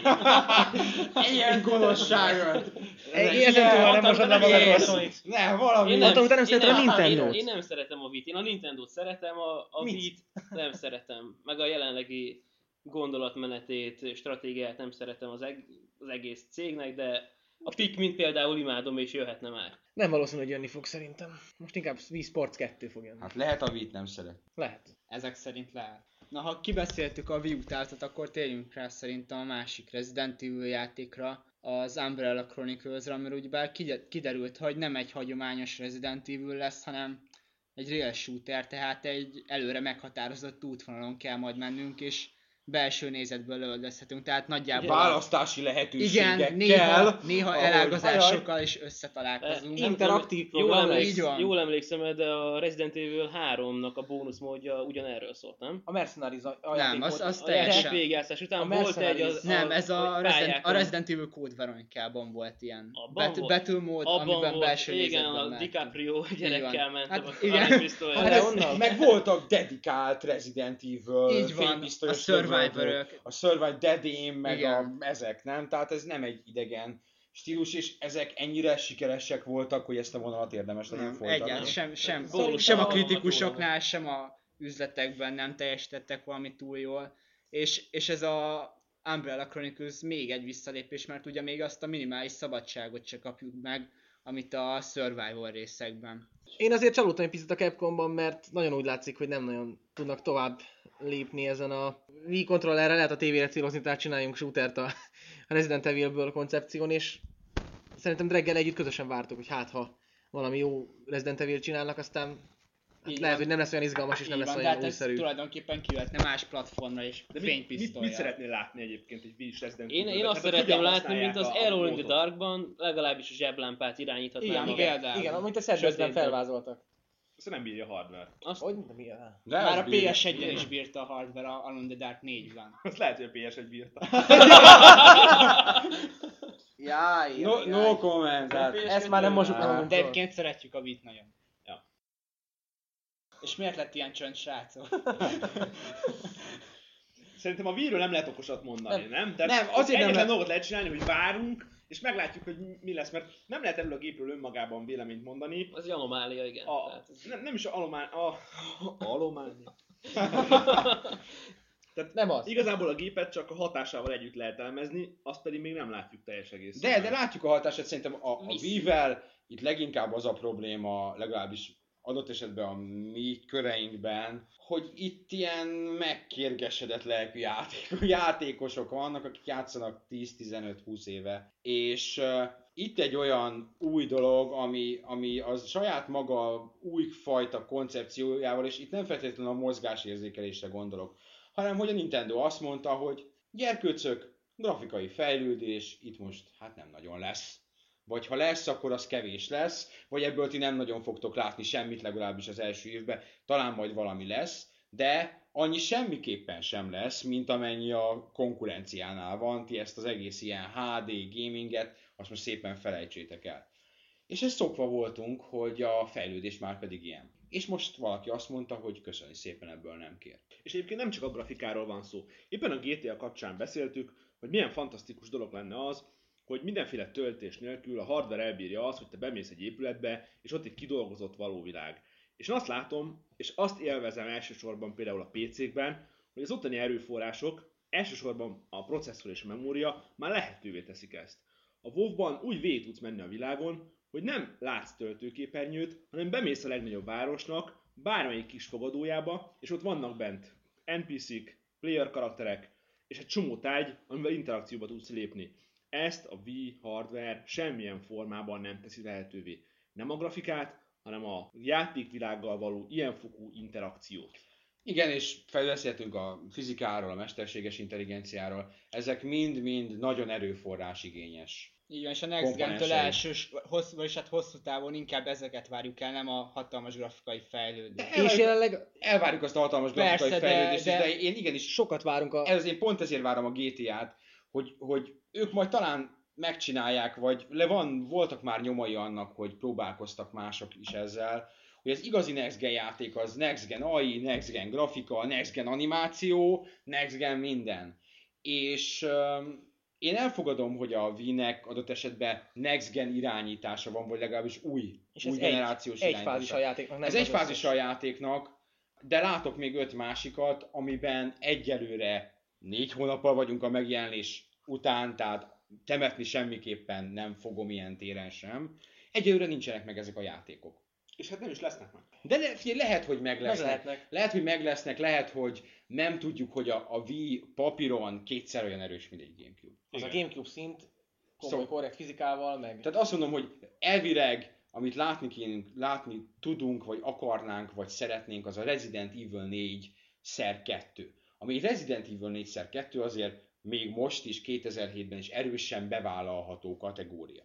Ilyen gonoszságot! Én ezen túl nem mosod le magadról. Ne, valami... Én nem- utána szeretem a én Nintendo-t. Én nem szeretem a Wii-t. Én a Nintendo-t szeretem, a, a? Wii-t nem szeretem. Meg a jelenlegi gondolatmenetét, stratégiát nem szeretem az, eg- az egész cégnek, de a Pikmin például imádom, és jöhetne már. Nem valószínű, hogy jönni fog szerintem. Most inkább Wii Sports 2 fog jönni. Hát lehet a Wii-t nem szeret. Lehet. Ezek szerint lehet. Na, ha kibeszéltük a Wii utáltat, akkor térjünk rá szerintem a másik Resident Evil játékra. az Umbrella Chronicles-ra, mert ugye kide- kiderült, hogy nem egy hagyományos Resident Evil lesz, hanem egy real shooter, tehát egy előre meghatározott útvonalon kell majd mennünk, és belső nézetből lövöldözhetünk, tehát nagyjából... Választási lehetőségekkel. Igen, néha, néha elágazásokkal is összetalálkozunk. Nem Interaktív jól, emléksz, Így van. jól emlékszem, de a Resident Evil 3-nak a bónuszmódja ugyanerről szólt, nem? A Mercenaries Nem, az- az A teljesen. végigjátszás után A volt egy az, Nem, ez a, Resident, a Resident Evil Code Veronica-ban volt ilyen. Abban Bet- volt? Battle mód, Abban amiben volt, belső igen, nézetben a. DiCaprio gyerekkel mentem Hát a igen. Hát? Meg voltak dedikált Resident Evil Így van, a lövöldők, a Survivor Dead Aim, meg Igen. a, ezek, nem? Tehát ez nem egy idegen stílus, és ezek ennyire sikeresek voltak, hogy ezt a vonalat érdemes legyen Nem, folytatni. egyáltalán sem, sem, Szerintem sem a kritikusoknál, sem a üzletekben nem teljesítettek valami túl jól. És, és ez a Umbrella Chronicles még egy visszalépés, mert ugye még azt a minimális szabadságot se kapjuk meg, amit a Survivor részekben. Én azért csalódtam egy picit a Capcomban, mert nagyon úgy látszik, hogy nem nagyon tudnak tovább lépni ezen a Wii kontrollerre, lehet a tévére célozni, tehát csináljunk shootert a Resident Evil-ből koncepción, és szerintem Dreggel együtt közösen vártuk, hogy hát ha valami jó Resident Evil csinálnak, aztán Így lehet, van. hogy nem lesz olyan izgalmas, és nem Így lesz van, olyan ez újszerű. tulajdonképpen kivetne más platformra is, De mit, mit, fénypisztolyjal. mit szeretnél látni egyébként egy Wii Resident Én, én azt szeretném látni, mint az Arrow in the? Darkban, legalábbis a zseblámpát irányíthatnám. Igen, a- igen, amit a Sötétben. felvázoltak. Azt nem bírja a hardware. Azt, Hogy? Á. De Már a bírja. PS1-en is bírta a hardware a Alone the Dark 4-ben. Azt lehet, hogy a PS1 bírta. Jaj, No, no comment. Tehát, Ezt már nem mosuk le De egyébként szeretjük a Vit nagyon. És miért lett ilyen csönd, srácok? Szerintem a Wii-ről nem lehet okosat mondani, nem? nem? Tehát Nem, azért nem lehet- dolgot lehet csinálni, hogy várunk, és meglátjuk, hogy mi lesz, mert nem lehet erről a gépről önmagában véleményt mondani. az egy anomália, igen. A, Tehát ez- nem, nem is a alomán... A, alomán... Tehát Nem az. Igazából a gépet csak a hatásával együtt lehet elemezni, azt pedig még nem látjuk teljes egészében. De, de látjuk a hatását, szerintem a, a. Wii-vel itt leginkább az a probléma, legalábbis adott esetben a mi köreinkben, hogy itt ilyen megkérgesedett lelkű játék, játékosok vannak, akik játszanak 10-15-20 éve, és uh, itt egy olyan új dolog, ami, ami az saját maga újfajta koncepciójával, és itt nem feltétlenül a mozgásérzékelésre gondolok, hanem hogy a Nintendo azt mondta, hogy gyerkőcök, grafikai fejlődés, itt most hát nem nagyon lesz. Vagy ha lesz, akkor az kevés lesz, vagy ebből ti nem nagyon fogtok látni semmit, legalábbis az első évben, talán majd valami lesz, de annyi semmiképpen sem lesz, mint amennyi a konkurenciánál van, ti ezt az egész ilyen HD gaminget, azt most szépen felejtsétek el. És ezt szokva voltunk, hogy a fejlődés már pedig ilyen. És most valaki azt mondta, hogy köszönni szépen ebből nem kér. És egyébként nem csak a grafikáról van szó. Éppen a GTA kapcsán beszéltük, hogy milyen fantasztikus dolog lenne az, hogy mindenféle töltés nélkül a hardware elbírja azt, hogy te bemész egy épületbe, és ott egy kidolgozott való világ. És én azt látom, és azt élvezem elsősorban például a PC-kben, hogy az ottani erőforrások, elsősorban a processzor és a memória már lehetővé teszik ezt. A WoW-ban úgy végig tudsz menni a világon, hogy nem látsz töltőképernyőt, hanem bemész a legnagyobb városnak, bármelyik kis fogadójába, és ott vannak bent NPC-k, player karakterek, és egy csomó táj, amivel interakcióba tudsz lépni. Ezt a Wii hardware semmilyen formában nem teszi lehetővé. Nem a grafikát, hanem a játékvilággal való ilyenfokú interakciót. Igen, és felbeszéltünk a fizikáról, a mesterséges intelligenciáról. Ezek mind-mind nagyon erőforrás igényes. Így van, és a Next Gen-től elsős, hosszú, vagyis hát hosszú távon inkább ezeket várjuk el, nem a hatalmas grafikai fejlődést. És jelenleg Elvárjuk azt a hatalmas Persze, grafikai de- fejlődést, de- de... de én igenis sokat várunk a... ez, én pont ezért várom a GTA-t, hogy, hogy ők majd talán megcsinálják, vagy le van, voltak már nyomai annak, hogy próbálkoztak mások is ezzel, hogy az igazi Next Gen játék az Next Gen AI, Next Gen grafika, Next Gen animáció, Next Gen minden. És um, én elfogadom, hogy a Wii-nek adott esetben Next Gen irányítása van, vagy legalábbis új, És új ez generációs egy, egy irányítása. fázis a játéknak. Nem Ez egy fázis a játéknak, de látok még öt másikat, amiben egyelőre négy hónappal vagyunk a megjelenés után, tehát temetni semmiképpen nem fogom ilyen téren sem. Egyelőre nincsenek meg ezek a játékok. És hát nem is lesznek meg. De le, figyelj, lehet, hogy meg Meg lesznek. lehetnek. Lehet, hogy meg lesznek, lehet, hogy nem tudjuk, hogy a, a Wii papíron kétszer olyan erős, mint egy Gamecube. Az a. Gamecube szint komoly, Szó- korrekt fizikával, meg... Tehát azt mondom, hogy elvileg, amit látni, kéne, látni tudunk, vagy akarnánk, vagy szeretnénk, az a Resident Evil 4 szer 2. Ami egy Resident Evil 4 szer 2 azért még most is, 2007-ben is erősen bevállalható kategória.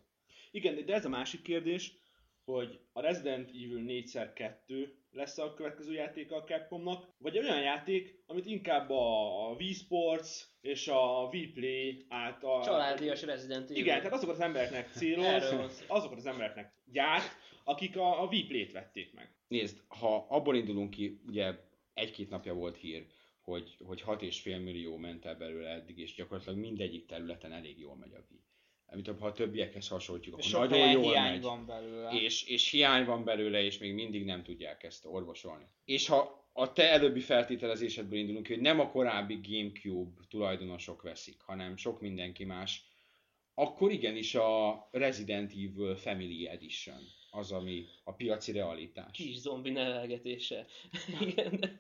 Igen, de ez a másik kérdés, hogy a Resident Evil 4x2 lesz a következő játék a Capcomnak, vagy egy olyan játék, amit inkább a, a Wii Sports és a Wii Play által... Családias Resident Evil. Igen, tehát azokat az embereknek céloz, azokat az embereknek gyárt, akik a, a Wii Play-t vették meg. Nézd, ha abból indulunk ki, ugye egy-két napja volt hír, hogy, hogy 6,5 millió ment el belőle eddig, és gyakorlatilag mindegyik területen elég jól megy a Wii. Amit ha a többiekhez hasonlítjuk, akkor sok nagyon jól hiány megy. van belőle. és, és hiány van belőle, és még mindig nem tudják ezt orvosolni. És ha a te előbbi feltételezésedből indulunk, ki, hogy nem a korábbi Gamecube tulajdonosok veszik, hanem sok mindenki más, akkor igenis a Resident Evil Family Edition az, ami a piaci realitás. Kis zombi nevelgetése. Igen, de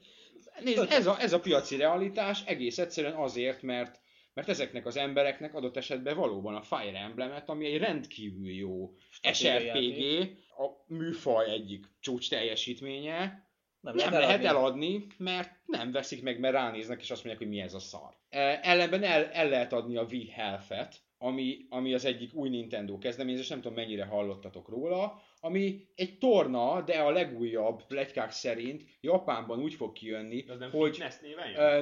Nézd, ez a, ez a piaci realitás egész egyszerűen azért, mert mert ezeknek az embereknek adott esetben valóban a Fire Emblemet, ami egy rendkívül jó SRPG, a műfaj egyik csúcs teljesítménye, nem, nem lehet eladni, mert nem veszik meg, mert ránéznek, és azt mondják, hogy mi ez a szar. E, Ellenben el, el lehet adni a Wii Health-et, ami, ami az egyik új Nintendo kezdeményezés, nem tudom mennyire hallottatok róla, ami egy torna, de a legújabb pletykák szerint Japánban úgy fog kijönni, Az nem hogy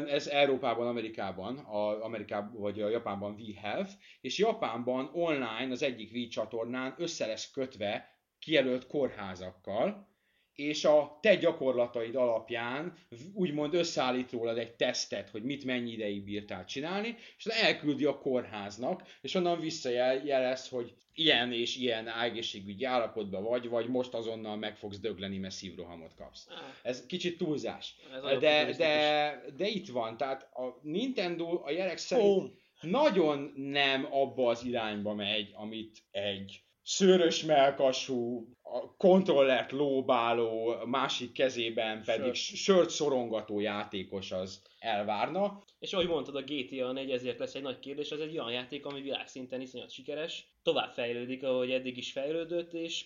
Ez Európában, Amerikában, a Amerikában vagy a Japánban Wii Health, és Japánban online az egyik Wii csatornán össze lesz kötve kijelölt kórházakkal, és a te gyakorlataid alapján úgymond összeállít rólad egy tesztet, hogy mit mennyi ideig bírtál csinálni, és elküldi a kórháznak, és onnan visszajelez, hogy ilyen és ilyen egészségügyi állapotban vagy, vagy most azonnal meg fogsz dögleni, mert szívrohamot kapsz. Ez kicsit túlzás. ez De, de, de itt van, tehát a Nintendo a jelek szerint nagyon nem abba az irányba megy, amit egy szőrös melkasú, a kontrollert lóbáló, a másik kezében pedig Sört. sört szorongató játékos az elvárna. És ahogy mondtad, a GTA 4 ezért lesz egy nagy kérdés, ez egy olyan játék, ami világszinten iszonyat sikeres, tovább fejlődik, ahogy eddig is fejlődött, és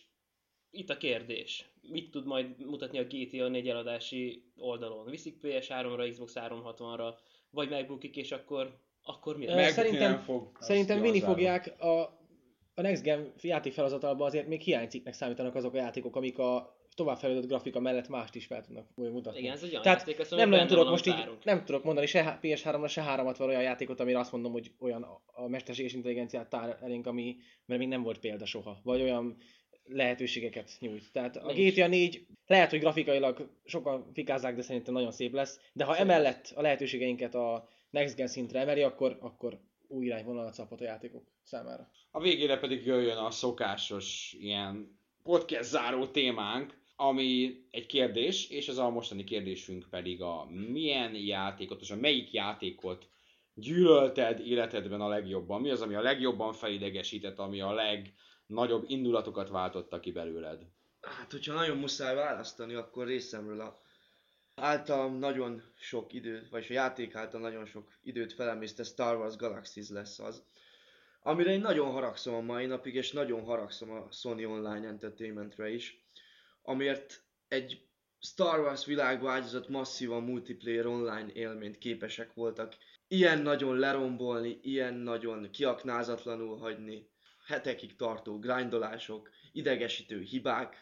itt a kérdés. Mit tud majd mutatni a GTA 4 eladási oldalon? Viszik PS3-ra, Xbox 360-ra, vagy megbukik, és akkor, akkor mi? Meg szerintem- fog, Szerintem vinni fogják a, a Next Gen játékfelhozatalban azért még hiánycikknek számítanak azok a játékok, amik a továbbfejlődött grafika mellett mást is fel tudnak mutatni. Igen, ez egy olyan Tehát játék, ezt nem nagyon tudok van, most így, nem tudok mondani se PS3-ra, se 3 olyan játékot, amire azt mondom, hogy olyan a- mesterséges intelligenciát tár elénk, ami, mert még nem volt példa soha, vagy olyan lehetőségeket nyújt. Tehát a Nincs. GTA 4 lehet, hogy grafikailag sokan fikázzák, de szerintem nagyon szép lesz, de ha emellett a lehetőségeinket a Next Gen szintre emeli, akkor, akkor új irányvonalat szabhat a játékok számára. A végére pedig jöjjön a szokásos ilyen podcast záró témánk, ami egy kérdés, és ez a mostani kérdésünk pedig a milyen játékot, és a melyik játékot gyűlölted életedben a legjobban? Mi az, ami a legjobban felidegesített, ami a legnagyobb indulatokat váltotta ki belőled? Hát, hogyha nagyon muszáj választani, akkor részemről a általam nagyon sok időt, vagy a játék által nagyon sok időt felemészte Star Wars Galaxies lesz az, amire én nagyon haragszom a mai napig, és nagyon haragszom a Sony Online Entertainmentre is, amért egy Star Wars világba ágyazott masszívan multiplayer online élményt képesek voltak ilyen nagyon lerombolni, ilyen nagyon kiaknázatlanul hagyni, hetekig tartó grindolások, idegesítő hibák,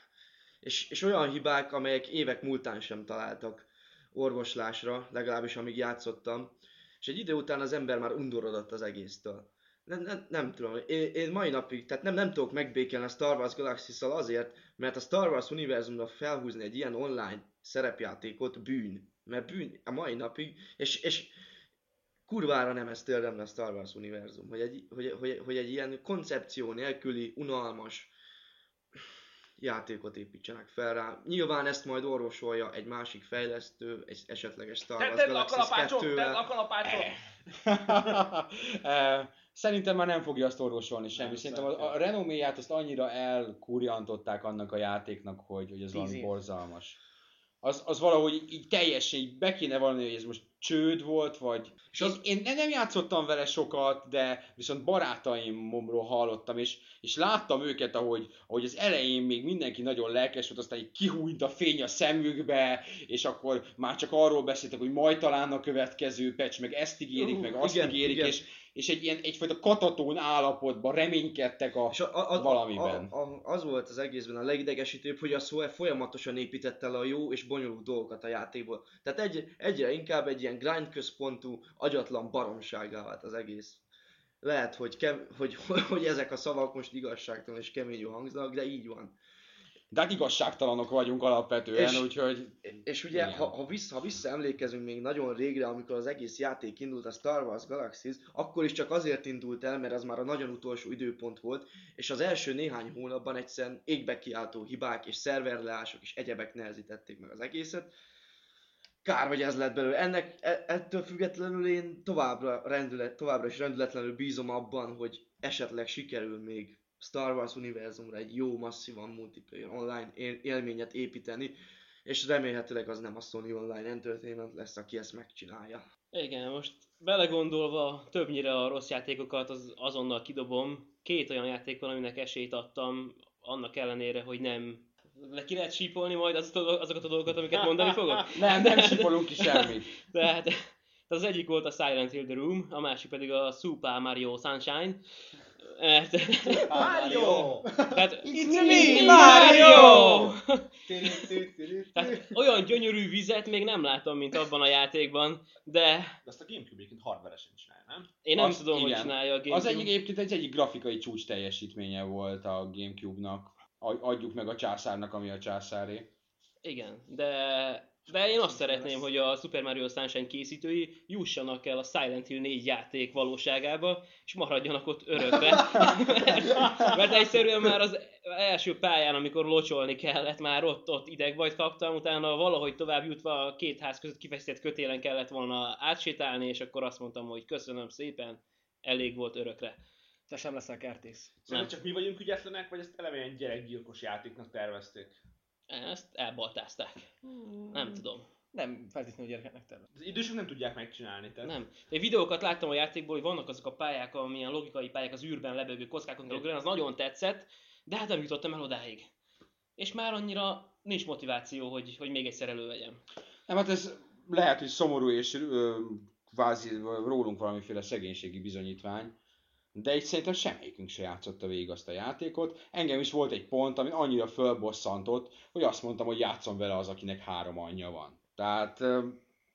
és, és olyan hibák, amelyek évek múltán sem találtak orvoslásra, legalábbis amíg játszottam, és egy idő után az ember már undorodott az egésztől. Nem, nem, nem tudom, én, én mai napig, tehát nem, nem tudok megbékelni a Star Wars galaxy azért, mert a Star Wars univerzumra felhúzni egy ilyen online szerepjátékot bűn. Mert bűn a mai napig, és, és kurvára nem ezt érdemli a Star Wars univerzum, hogy egy, hogy, hogy, hogy egy ilyen koncepció nélküli, unalmas játékot építsenek fel rá. Nyilván ezt majd orvosolja egy másik fejlesztő, egy esetleges Star Wars Tedd le a Galaxies kalapácsot, 2 tedd le a kalapácsot! Eh, Szerintem már nem fogja azt orvosolni semmi. Nem, Szerintem a, szerintem. a renoméját azt annyira elkurjantották annak a játéknak, hogy, hogy ez valami borzalmas. Az, az valahogy így, így teljesen így be kéne valami, hogy ez most csőd volt, vagy... És az... én, nem játszottam vele sokat, de viszont barátaimról hallottam, és, és láttam őket, ahogy, ahogy az elején még mindenki nagyon lelkes volt, aztán így kihújt a fény a szemükbe, és akkor már csak arról beszéltek, hogy majd talán a következő patch, meg ezt ígérik, uh, meg azt igen, ígérik, igen. és és egy ilyen, egyfajta katatón állapotban reménykedtek a, És a, a, valamiben. A, a, az volt az egészben a legidegesítőbb, hogy a Square folyamatosan építette le a jó és bonyolult dolgokat a játékból. Tehát egy, egyre inkább egy ilyen grind központú, agyatlan baromságá vált az egész. Lehet, hogy, kem, hogy, hogy ezek a szavak most igazságtalan és keményül hangzanak, de így van. De hát igazságtalanok vagyunk alapvetően, És- úgyhogy És ugye, Igen. ha, ha, vissza, ha visszaemlékezünk még nagyon régre, amikor az egész játék indult, a Star Wars Galaxies, akkor is csak azért indult el, mert az már a nagyon utolsó időpont volt, és az első néhány hónapban egyszerűen égbe kiáltó hibák és szerverleások és egyebek nehezítették meg az egészet. Kár, hogy ez lett belőle. Ennek, e- ettől függetlenül én továbbra, rendület, továbbra is rendületlenül bízom abban, hogy esetleg sikerül még Star Wars univerzumra egy jó, masszívan multiplayer online él- élményet építeni, és remélhetőleg az nem a Sony Online Entertainment lesz, aki ezt megcsinálja. Igen, most belegondolva többnyire a rossz játékokat az azonnal kidobom. Két olyan játék van, aminek esélyt adtam, annak ellenére, hogy nem le ki lehet sípolni majd az, azokat a dolgokat, amiket mondani fogok? nem, nem sipolunk ki semmit. Tehát az egyik volt a Silent Hill The Room, a másik pedig a Super Mario Sunshine. Mert, Mario! tehát, It's me, Mario! Mario! Tehát olyan gyönyörű vizet még nem láttam, mint abban a játékban, de De azt a Gamecube egyébként hardveresen csinálja, nem? én nem Azt tudom, hogy igen. csinálja a Gamecube. Az egyik egyébként egy egyik grafikai csúcs teljesítménye volt a Gamecube-nak. A- Adjuk meg a császárnak, ami a császáré. Igen, de, de én azt szeretném, hogy a Super Mario Sunshine készítői jussanak el a Silent Hill 4 játék valóságába, és maradjanak ott örökre. mert, mert egyszerűen már az első pályán, amikor locsolni kellett, már ott, ott idegbajt kaptam, utána valahogy tovább jutva a két ház között kifeszített kötélen kellett volna átsétálni, és akkor azt mondtam, hogy köszönöm szépen, elég volt örökre. Te sem leszel kertész. Szerintem csak mi vagyunk ügyetlenek, vagy ezt eleve ilyen gyerekgyilkos játéknak tervezték? Ezt elbaltázták. Nem tudom. Nem feltétlenül gyerekeknek terve. Az idősek nem tudják megcsinálni, tehát... Nem. Én videókat láttam a játékból, hogy vannak azok a pályák, amilyen logikai pályák az űrben lebegő kockákon ugrani, az nagyon tetszett, de hát nem jutottam el odáig. És már annyira nincs motiváció, hogy, hogy még egyszer elővegyem. Nem, hát ez lehet, hogy szomorú és ö, kvázi rólunk valamiféle szegénységi bizonyítvány, de itt szerintem semmelyikünk se játszotta végig azt a játékot. Engem is volt egy pont, ami annyira fölbosszantott, hogy azt mondtam, hogy játszom vele az, akinek három anyja van. Tehát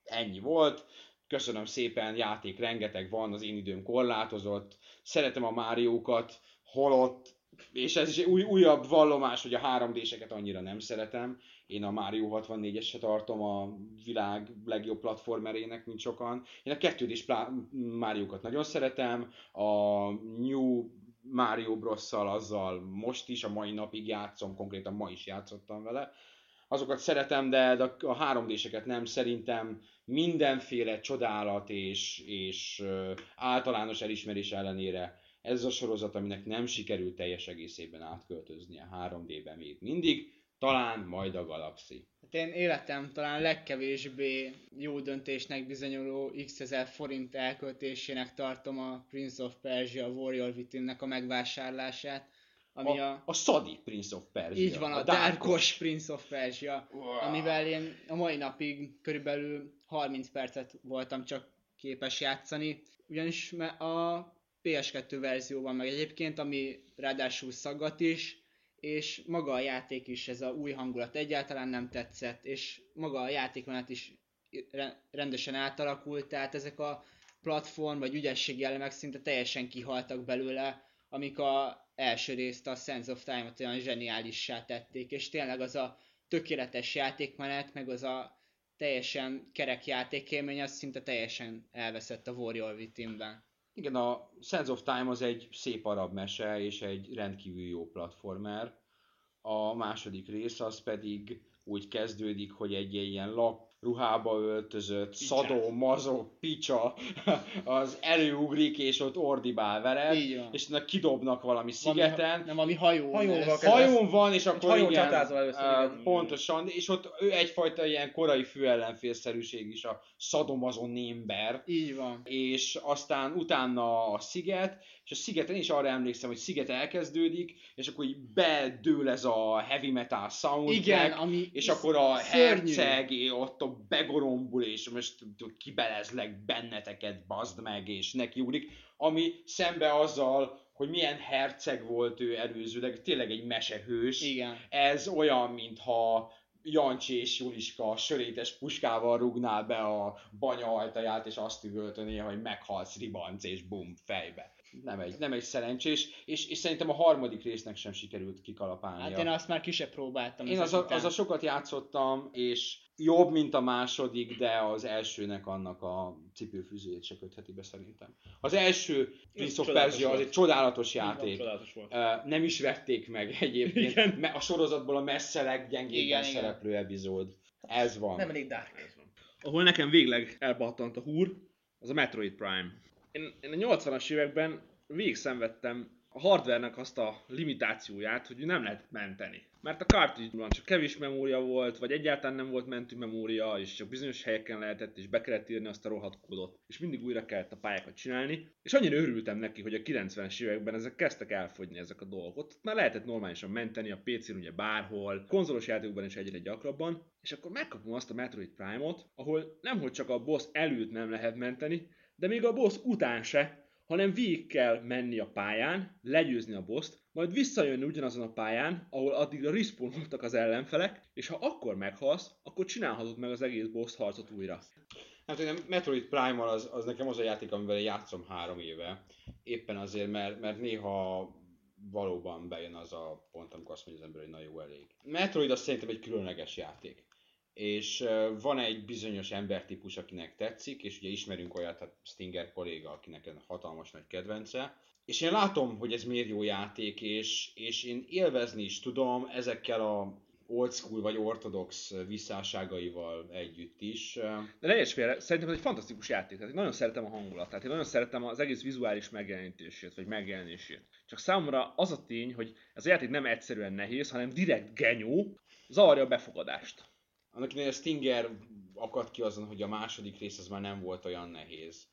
ennyi volt. Köszönöm szépen, játék rengeteg van, az én időm korlátozott. Szeretem a Máriókat, holott, és ez is új, újabb vallomás, hogy a 3D-seket annyira nem szeretem. Én a Mario 64-es se tartom a világ legjobb platformerének, mint sokan. Én a 2 d Máriókat nagyon szeretem, a New Mario bros azzal most is, a mai napig játszom, konkrétan ma is játszottam vele. Azokat szeretem, de, a 3D-seket nem. Szerintem mindenféle csodálat és, és általános elismerés ellenére ez a sorozat, aminek nem sikerült teljes egészében átköltöznie 3D-be még mindig, talán majd a Galaxy. Hát én életem talán legkevésbé jó döntésnek bizonyuló x ezer forint elköltésének tartom a Prince of Persia Warrior Within-nek a megvásárlását, ami a, A, a Sadi Prince of Persia. így van, a, Darkos Prince of Persia, amivel én a mai napig körülbelül 30 percet voltam csak képes játszani, ugyanis a PS2 verzióban meg egyébként, ami ráadásul szaggat is, és maga a játék is, ez a új hangulat egyáltalán nem tetszett, és maga a játékmenet is re- rendesen átalakult, tehát ezek a platform vagy ügyességi elemek szinte teljesen kihaltak belőle, amik a első részt a Sense of Time-ot olyan zseniálissá tették, és tényleg az a tökéletes játékmenet, meg az a teljesen kerek játékélmény, az szinte teljesen elveszett a Warrior Within-ben. Igen, a Sense of Time az egy szép arab mese, és egy rendkívül jó platformer. A második rész az pedig úgy kezdődik, hogy egy ilyen lap ruhába öltözött, szadó, mazó, picsa, az előugrik, és ott ordibál veled, van. és utána kidobnak valami szigeten, Nem, valami hajó. Ez- kezdesz. hajón van, és akkor hajón igen, először, igen. pontosan, és ott ő egyfajta ilyen korai főellenfélszerűség is, a szadomazon némber, Így van. és aztán utána a sziget, és a szigeten is arra emlékszem, hogy sziget elkezdődik, és akkor így bedől ez a heavy metal soundtrack, Igen, ami és akkor a szörnyű. herceg ott a begorombul, és most kibelezlek benneteket, bazd meg, és nekiúrik, ami szembe azzal, hogy milyen herceg volt ő előzőleg, tényleg egy mesehős. Igen. Ez olyan, mintha Jancsi és Juliska sörétes puskával rúgná be a banya ajtaját, és azt üvöltöné, hogy meghalsz ribanc, és bum, fejbe. Nem egy, nem egy szerencsés, és, és szerintem a harmadik résznek sem sikerült kikalapálnia. Hát én azt már ki se próbáltam. Én az a, az a sokat játszottam, és jobb, mint a második, de az elsőnek annak a cipőfűzőjét se kötheti be szerintem. Az első Prince of Persia az egy csodálatos játék. Csodálatos volt. Nem is vették meg egyébként. Igen. Me- a sorozatból a messze leggyengébben Igen, igen. szereplő epizód. Ez van. Nem elég dark. Ahol nekem végleg elpattant a húr, az a Metroid Prime. Én, én a 80-as években végig szenvedtem a hardvernek azt a limitációját, hogy nem lehet menteni. Mert a cartridge-ban csak kevés memória volt, vagy egyáltalán nem volt mentő memória, és csak bizonyos helyeken lehetett, és be kellett írni azt a rohadt kódot. És mindig újra kellett a pályákat csinálni. És annyira örültem neki, hogy a 90-es években ezek kezdtek elfogyni ezek a dolgok. Már lehetett normálisan menteni a PC-n ugye bárhol, konzolos játékokban is egyre gyakrabban, és akkor megkapom azt a Metroid Prime-ot, ahol nemhogy csak a boss előtt nem lehet menteni, de még a boss után se, hanem végig kell menni a pályán, legyőzni a boszt, majd visszajönni ugyanazon a pályán, ahol addigra respawnoltak az ellenfelek, és ha akkor meghalsz, akkor csinálhatod meg az egész boss harcot újra. Nem tudom, Metroid Prime-mal az, az nekem az a játék, amivel játszom három éve. Éppen azért, mert, mert néha valóban bejön az a pont, amikor azt mondja az ember, hogy na jó, elég. Metroid az szerintem egy különleges játék. És van egy bizonyos embertípus, akinek tetszik, és ugye ismerünk olyat, hát Stinger kolléga, akinek hatalmas nagy kedvence. És én látom, hogy ez miért jó játék, és, és én élvezni is tudom ezekkel a old school vagy ortodox visszáságaival együtt is. De érts félre, szerintem ez egy fantasztikus játék. Tehát én nagyon szeretem a hangulatát, én nagyon szeretem az egész vizuális megjelenítését, vagy megjelenését. Csak számomra az a tény, hogy ez a játék nem egyszerűen nehéz, hanem direkt genyó, zavarja a befogadást. Annak a Stinger akadt ki azon, hogy a második rész az már nem volt olyan nehéz.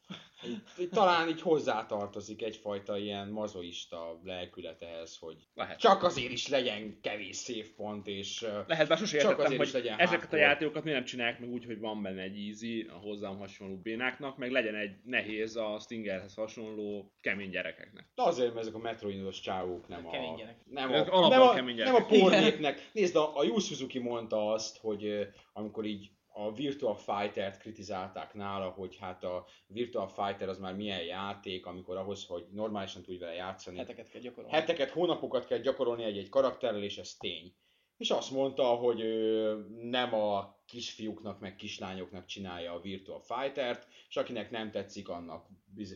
Talán így hozzátartozik egyfajta ilyen mazoista lelkület ehhez, hogy Lehet. csak azért is legyen kevés save pont, és Lehet, bár sose Csak értettem, hogy legyen ezeket a hardcore. játékokat miért nem csinálják meg úgy, hogy van benne egy easy, a hozzám hasonló bénáknak, meg legyen egy nehéz a Stingerhez hasonló kemény gyerekeknek. de azért, mert ezek a metroidos csávók nem a, Kemény gyerek. nem a, nem a, kemény nem a gyerekek. pornépnek. Nézd, a, a Yu Suzuki mondta azt, hogy amikor így a Virtua Fighter-t kritizálták nála, hogy hát a Virtua Fighter az már milyen játék, amikor ahhoz, hogy normálisan tudj vele játszani, Heteket kell gyakorolni. heteket, hónapokat kell gyakorolni egy-egy karakterrel, és ez tény. És azt mondta, hogy ő nem a kisfiúknak, meg kislányoknak csinálja a Virtua Fighter-t, és akinek nem tetszik, annak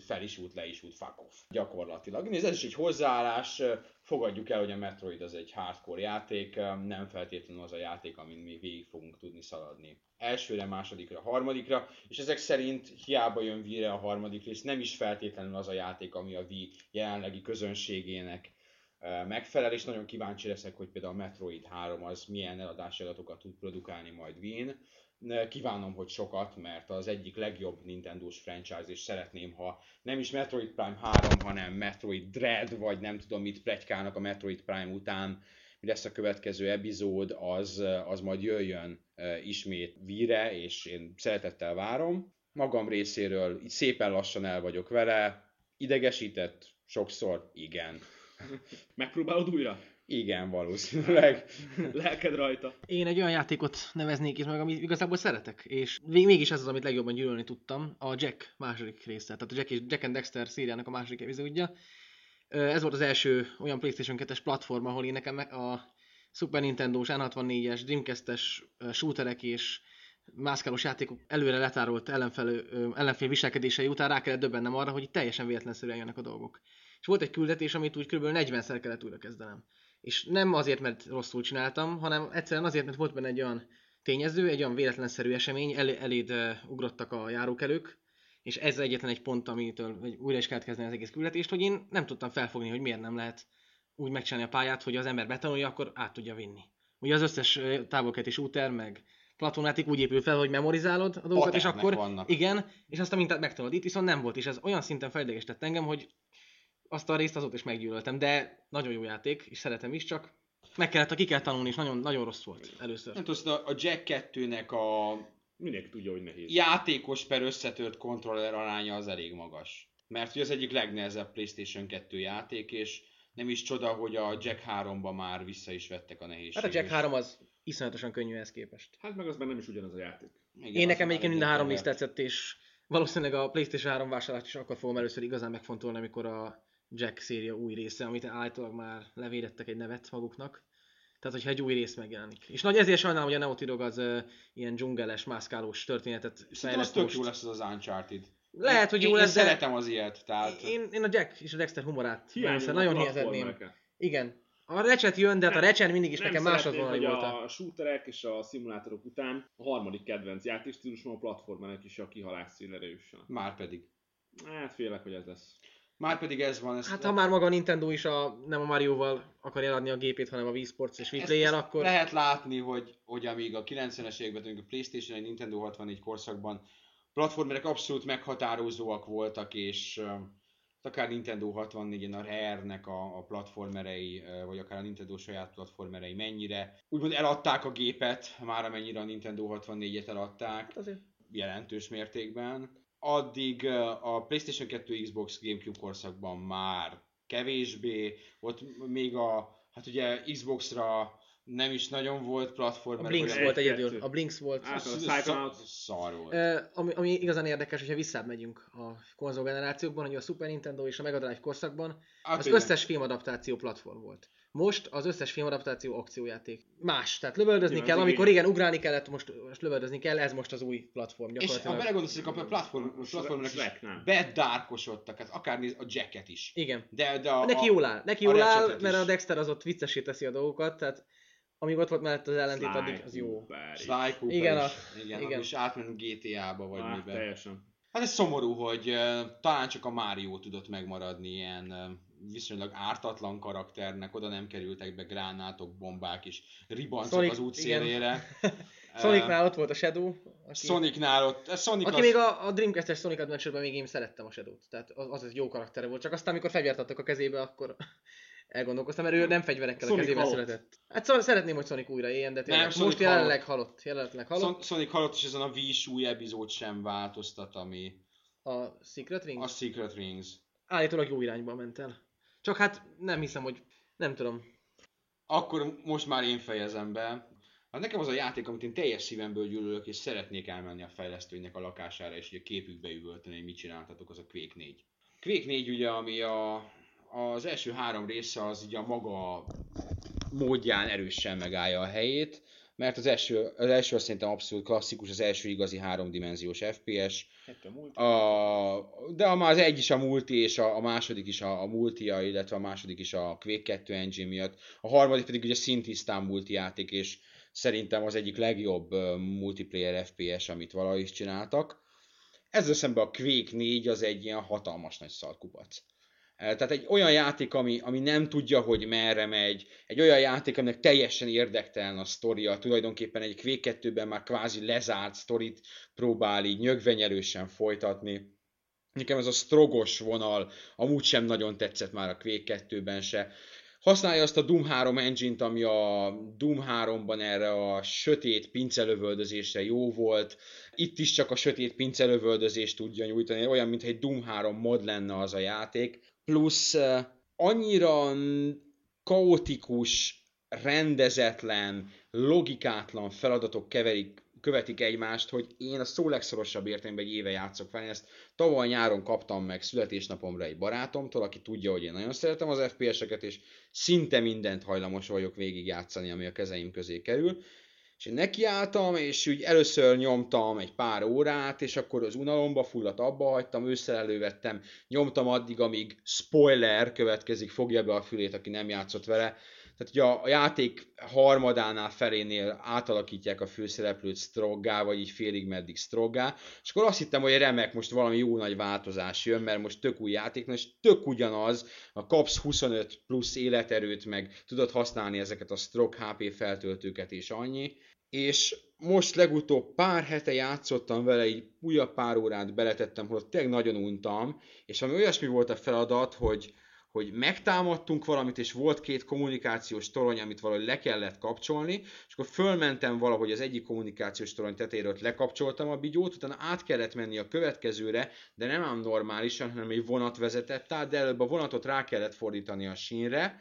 fel is út, le is út, fuck off. Gyakorlatilag. Nézd, ez is egy hozzáállás, fogadjuk el, hogy a Metroid az egy hardcore játék, nem feltétlenül az a játék, amin mi végig fogunk tudni szaladni. Elsőre, másodikra, harmadikra, és ezek szerint hiába jön Wii-re a harmadik rész, nem is feltétlenül az a játék, ami a Wii jelenlegi közönségének megfelel, és nagyon kíváncsi leszek, hogy például a Metroid 3 az milyen eladási adatokat tud produkálni majd Wii-n. Ne- Kívánom, hogy sokat, mert az egyik legjobb Nintendo-s franchise, és szeretném, ha nem is Metroid Prime 3, hanem Metroid Dread, vagy nem tudom mit plegykálnak a Metroid Prime után, mi lesz a következő epizód, az, az majd jöjjön ismét Wii-re, és én szeretettel várom. Magam részéről így szépen lassan el vagyok vele, idegesített sokszor, igen. Megpróbálod újra? Igen, valószínűleg. Lelked rajta. Én egy olyan játékot neveznék itt meg, amit igazából szeretek, és mégis ez az, amit legjobban gyűlölni tudtam, a Jack második része, tehát a Jack, és Jack and Dexter szériának a második epizódja. Ez volt az első olyan PlayStation 2-es platform, ahol én nekem a Super Nintendo-s, N64-es, Dreamcast-es shooterek és mászkálós játékok előre letárolt ellenfel, ö, ellenfél viselkedései után rá kellett döbbennem arra, hogy itt teljesen véletlenszerűen jönnek a dolgok. És volt egy küldetés, amit úgy kb. 40-szer kellett újra kezdenem. És nem azért, mert rosszul csináltam, hanem egyszerűen azért, mert volt benne egy olyan tényező, egy olyan véletlenszerű esemény, el, eléd uh, ugrottak a járókelők, és ez egyetlen egy pont, amitől vagy újra is kellett kezdeni az egész küldetést, hogy én nem tudtam felfogni, hogy miért nem lehet úgy megcsinálni a pályát, hogy az ember betanulja, akkor át tudja vinni. Ugye az összes távolketés úter, meg platformátik úgy épül fel, hogy memorizálod a dolgokat, és akkor vannak. igen, és azt a mintát megtanulod. Itt viszont nem volt, és ez olyan szinten felidegesített engem, hogy azt a részt azóta is meggyűlöltem, de nagyon jó játék, és szeretem is, csak meg kellett, ki kell tanulni, és nagyon, nagyon rossz volt először. Nem tudom, a Jack 2-nek a Mindenki tudja, hogy nehéz. játékos per összetört kontroller aránya az elég magas. Mert ugye az egyik legnehezebb PlayStation 2 játék, és nem is csoda, hogy a Jack 3-ba már vissza is vettek a nehézséget. Hát a Jack 3 az iszonyatosan könnyű ehhez képest. Hát meg az már nem is ugyanaz a játék. Igen, Én nekem egyébként mind a három részt tetszett, és valószínűleg a PlayStation 3 vásárlást is akkor fogom először igazán megfontolni, amikor a Jack széria új része, amit állítólag már levédettek egy nevet maguknak. Tehát, hogyha egy új rész megjelenik. És nagy ezért sajnálom, hogy a Naughty Dog az uh, ilyen dzsungeles, mászkálós történetet Szerintem az tök most. jó lesz az az Uncharted. Lehet, hogy én, jó én lesz, de szeretem az ilyet, tehát... én, én, a Jack és a Dexter humorát Hiányolnak nagyon, platformereket. Igen. A Recset jön, de hát a Recsen mindig is nem nekem szeretném, másodvonali hogy volt. A... shooterek és a szimulátorok után a harmadik kedvenc játékstílusom a platformerek is a kihalás színre. Már pedig. Hát félek, hogy ez lesz. Már pedig ez van. Ez Hát ha már maga a Nintendo is a, nem a Mario-val akarja eladni a gépét, hanem a Wii Sports és Wii ezt- ezt akkor... Lehet látni, hogy, hogy amíg a 90-es években, a Playstation, egy Nintendo 64 korszakban platformerek abszolút meghatározóak voltak, és ö, akár Nintendo 64-en a Rare-nek a, a platformerei, vagy akár a Nintendo saját platformerei mennyire úgymond eladták a gépet, már amennyire a Nintendo 64-et eladták Hát azért jelentős mértékben. Addig a PlayStation 2, Xbox, Gamecube korszakban már kevésbé, ott még a, hát ugye Xbox-ra nem is nagyon volt platformer. a Blinks volt egy, egyedül. A Blinks volt. A szar- volt. Ami, ami igazán érdekes, hogyha visszább megyünk a konzolgenerációkban, hogy a Super Nintendo és a Mega Drive korszakban Hát az igen. összes filmadaptáció platform volt. Most az összes filmadaptáció akciójáték. Más. Tehát lövöldözni Igen, kell, amikor igen, ugrálni kellett, most, most lövöldözni kell, ez most az új platform És ha gyakorlatilag. belegondolsz, hogy a platform, Shrek- platformnak is bedárkosodtak, hát akár néz a jacket is. Igen. De, de a, Neki a, jól áll, neki a jól áll, mert is. a Dexter az ott viccesé teszi a dolgokat, tehát amíg ott volt mellett az ellentét, Sly addig az jó. Sly Cooper Igen, is, a- igen, igen. és átment GTA-ba, vagy Ah, miben. teljesen. Hát ez szomorú, hogy uh, talán csak a Mario tudott megmaradni ilyen uh, viszonylag ártatlan karakternek, oda nem kerültek be gránátok, bombák és ribancok Sonic, az út szélére. Sonicnál ott volt a Shadow, aki, Sonicnál ott, Sonic aki az, még a, a Dreamcast-es Sonic Adventure-ben még én szerettem a Shadow-t, tehát az, az egy jó karaktere volt, csak aztán amikor fegyvert adtak a kezébe, akkor elgondolkoztam, mert ő nem fegyverekkel a Sonic kezébe halott. született. Hát szóval szeretném, hogy Sonic újra éljen, de tényleg, Nem, Sonic most jelenleg halott. Jelenleg halott. Son- Sonic halott, és ezen a Wii új epizód sem változtat, ami A Secret Ring? a Secret Rings. Állítólag jó irányba ment el. Csak hát nem hiszem, hogy nem tudom. Akkor most már én fejezem be. Hát nekem az a játék, amit én teljes szívemből gyűlölök, és szeretnék elmenni a fejlesztőnek a lakására, és ugye képükbe üvölteni, hogy mit csináltatok, az a Quake 4. Quake 4 ugye, ami a, az első három része az ugye a maga módján erősen megállja a helyét, mert az első, az első azt szerintem abszolút klasszikus, az első igazi háromdimenziós FPS, a, de a, az egy is a multi, és a, a második is a, a multia, illetve a második is a Quake 2 engine miatt. A harmadik pedig ugye szintisztán multi játék, és szerintem az egyik legjobb multiplayer FPS, amit valaha is csináltak. Ezzel szemben a Quake 4 az egy ilyen hatalmas nagy szarkupac. Eh, Tehát egy olyan játék, ami, ami nem tudja, hogy merre megy, egy olyan játék, aminek teljesen érdektelen a sztoria, tulajdonképpen egy Quake 2-ben már kvázi lezárt sztorit próbál így nyögvenyelősen folytatni. Nekem ez a strogos vonal amúgy sem nagyon tetszett már a Quake 2-ben se. Használja azt a Doom 3 engine-t, ami a Doom 3-ban erre a sötét pincelövöldözésre jó volt. Itt is csak a sötét pincelövöldözést tudja nyújtani, olyan, mintha egy Doom 3 mod lenne az a játék. Plusz annyira kaotikus, rendezetlen, logikátlan feladatok keverik, követik egymást, hogy én a szó legszorosabb értelemben egy éve játszok fel. Én ezt tavaly nyáron kaptam meg születésnapomra egy barátomtól, aki tudja, hogy én nagyon szeretem az FPS-eket, és szinte mindent hajlamos vagyok végigjátszani, ami a kezeim közé kerül. És én nekiálltam, és úgy először nyomtam egy pár órát, és akkor az unalomba fulladt, abba hagytam, ősszel elővettem, nyomtam addig, amíg spoiler következik, fogja be a fülét, aki nem játszott vele. Tehát ugye a, a játék harmadánál felénél átalakítják a főszereplőt Stroggá, vagy így félig meddig Stroggá, és akkor azt hittem, hogy remek, most valami jó nagy változás jön, mert most tök új játék, és tök ugyanaz, a kapsz 25 plusz életerőt, meg tudod használni ezeket a Strog HP feltöltőket, és annyi, és most legutóbb pár hete játszottam vele, így újabb pár órát beletettem, hogy tényleg nagyon untam, és ami olyasmi volt a feladat, hogy, hogy megtámadtunk valamit, és volt két kommunikációs torony, amit valahogy le kellett kapcsolni, és akkor fölmentem valahogy az egyik kommunikációs torony tetejéről, lekapcsoltam a bigyót, utána át kellett menni a következőre, de nem ám normálisan, hanem egy vonat vezetett át, de előbb a vonatot rá kellett fordítani a sínre,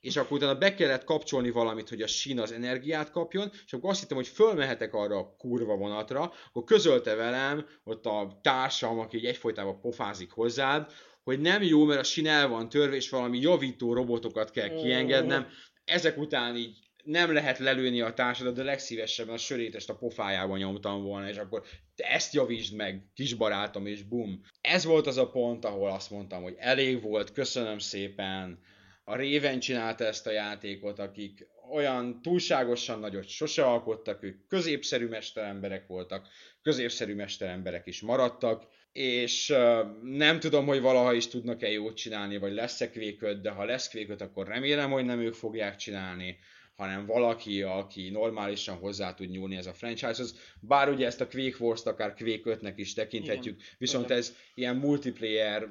és akkor utána be kellett kapcsolni valamit, hogy a sín az energiát kapjon, és akkor azt hittem, hogy fölmehetek arra a kurva vonatra, akkor közölte velem ott a társam, aki egy egyfolytában pofázik hozzád, hogy nem jó, mert a sín el van törve, és valami javító robotokat kell kiengednem. Ezek után így nem lehet lelőni a társadat, de legszívesebben a sörétest a pofájában nyomtam volna, és akkor te ezt javítsd meg, kis barátom, és bum. Ez volt az a pont, ahol azt mondtam, hogy elég volt, köszönöm szépen, a Raven csinálta ezt a játékot, akik olyan túlságosan nagyot sose alkottak, ők középszerű mesteremberek voltak, középszerű mesteremberek is maradtak, és nem tudom, hogy valaha is tudnak-e jót csinálni, vagy lesz-e kvéköt, de ha lesz kvéköt, akkor remélem, hogy nem ők fogják csinálni, hanem valaki, aki normálisan hozzá tud nyúlni ez a franchise-hoz. Bár ugye ezt a Quake Wars-t akár Quake 5-nek is tekinthetjük, Igen. viszont ez ilyen multiplayer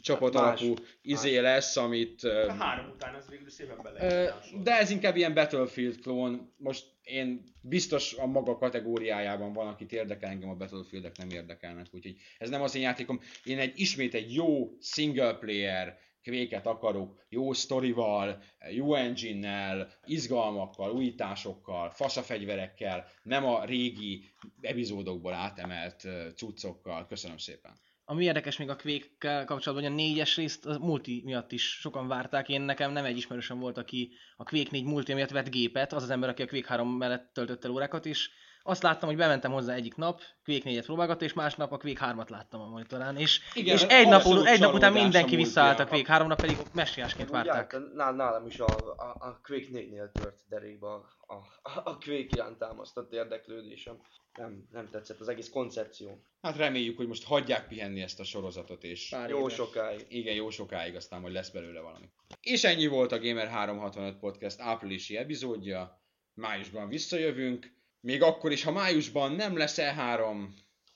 csapat hát alapú izé lesz, amit... A három után ez végül szépen bele De ez inkább ilyen Battlefield klón. Most én biztos a maga kategóriájában van, akit érdekel, engem a Battlefieldek nem érdekelnek, úgyhogy ez nem az én játékom. Én egy ismét egy jó single player kvéket akarok, jó sztorival, jó engine-nel, izgalmakkal, újításokkal, faszafegyverekkel, nem a régi epizódokból átemelt cuccokkal. Köszönöm szépen. Ami érdekes még a quake kapcsolatban, hogy a négyes részt a multi miatt is sokan várták. Én nekem nem egy ismerősöm volt, aki a Quake 4 multi miatt vett gépet, az az ember, aki a Quake 3 mellett töltött el órákat, és azt láttam, hogy bementem hozzá egyik nap, Quake 4-et próbálgatta, és másnap a Quake 3-at láttam a monitorán, és, Igen, és egy, nap, egy nap után mindenki visszaállt a Quake 3 nap pedig messiásként várták. nálam is a, a, a Quake 4-nél tört derékba a, a, a Quake iránt támasztott érdeklődésem. Nem, nem tetszett az egész koncepció. Hát reméljük, hogy most hagyják pihenni ezt a sorozatot, és Pár jó éves. sokáig. Igen, jó sokáig, aztán hogy lesz belőle valami. És ennyi volt a Gamer 365 Podcast áprilisi epizódja. Májusban visszajövünk még akkor is, ha májusban nem lesz E3,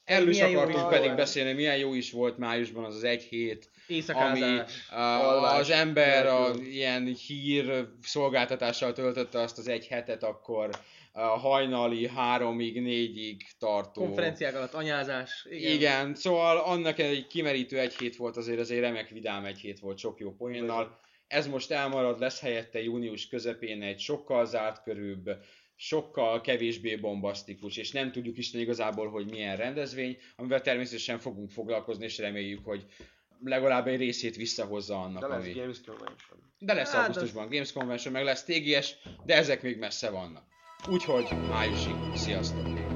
erről is akartunk pedig jó. beszélni, milyen jó is volt májusban az az egy hét, ami a, az ember a ilyen hír szolgáltatással töltötte azt az egy hetet, akkor a hajnali háromig, négyig tartó. Konferenciák alatt anyázás. Igen. igen, szóval annak egy kimerítő egy hét volt azért, azért remek vidám egy hét volt sok jó poénnal. Ez most elmarad, lesz helyette június közepén egy sokkal zárt körűbb, sokkal kevésbé bombasztikus, és nem tudjuk is igazából, hogy milyen rendezvény, amivel természetesen fogunk foglalkozni, és reméljük, hogy legalább egy részét visszahozza annak, de lesz ami... Games Convention. De lesz hát augusztusban az... Games Convention, meg lesz TGS, de ezek még messze vannak. Úgyhogy májusig. Sziasztok!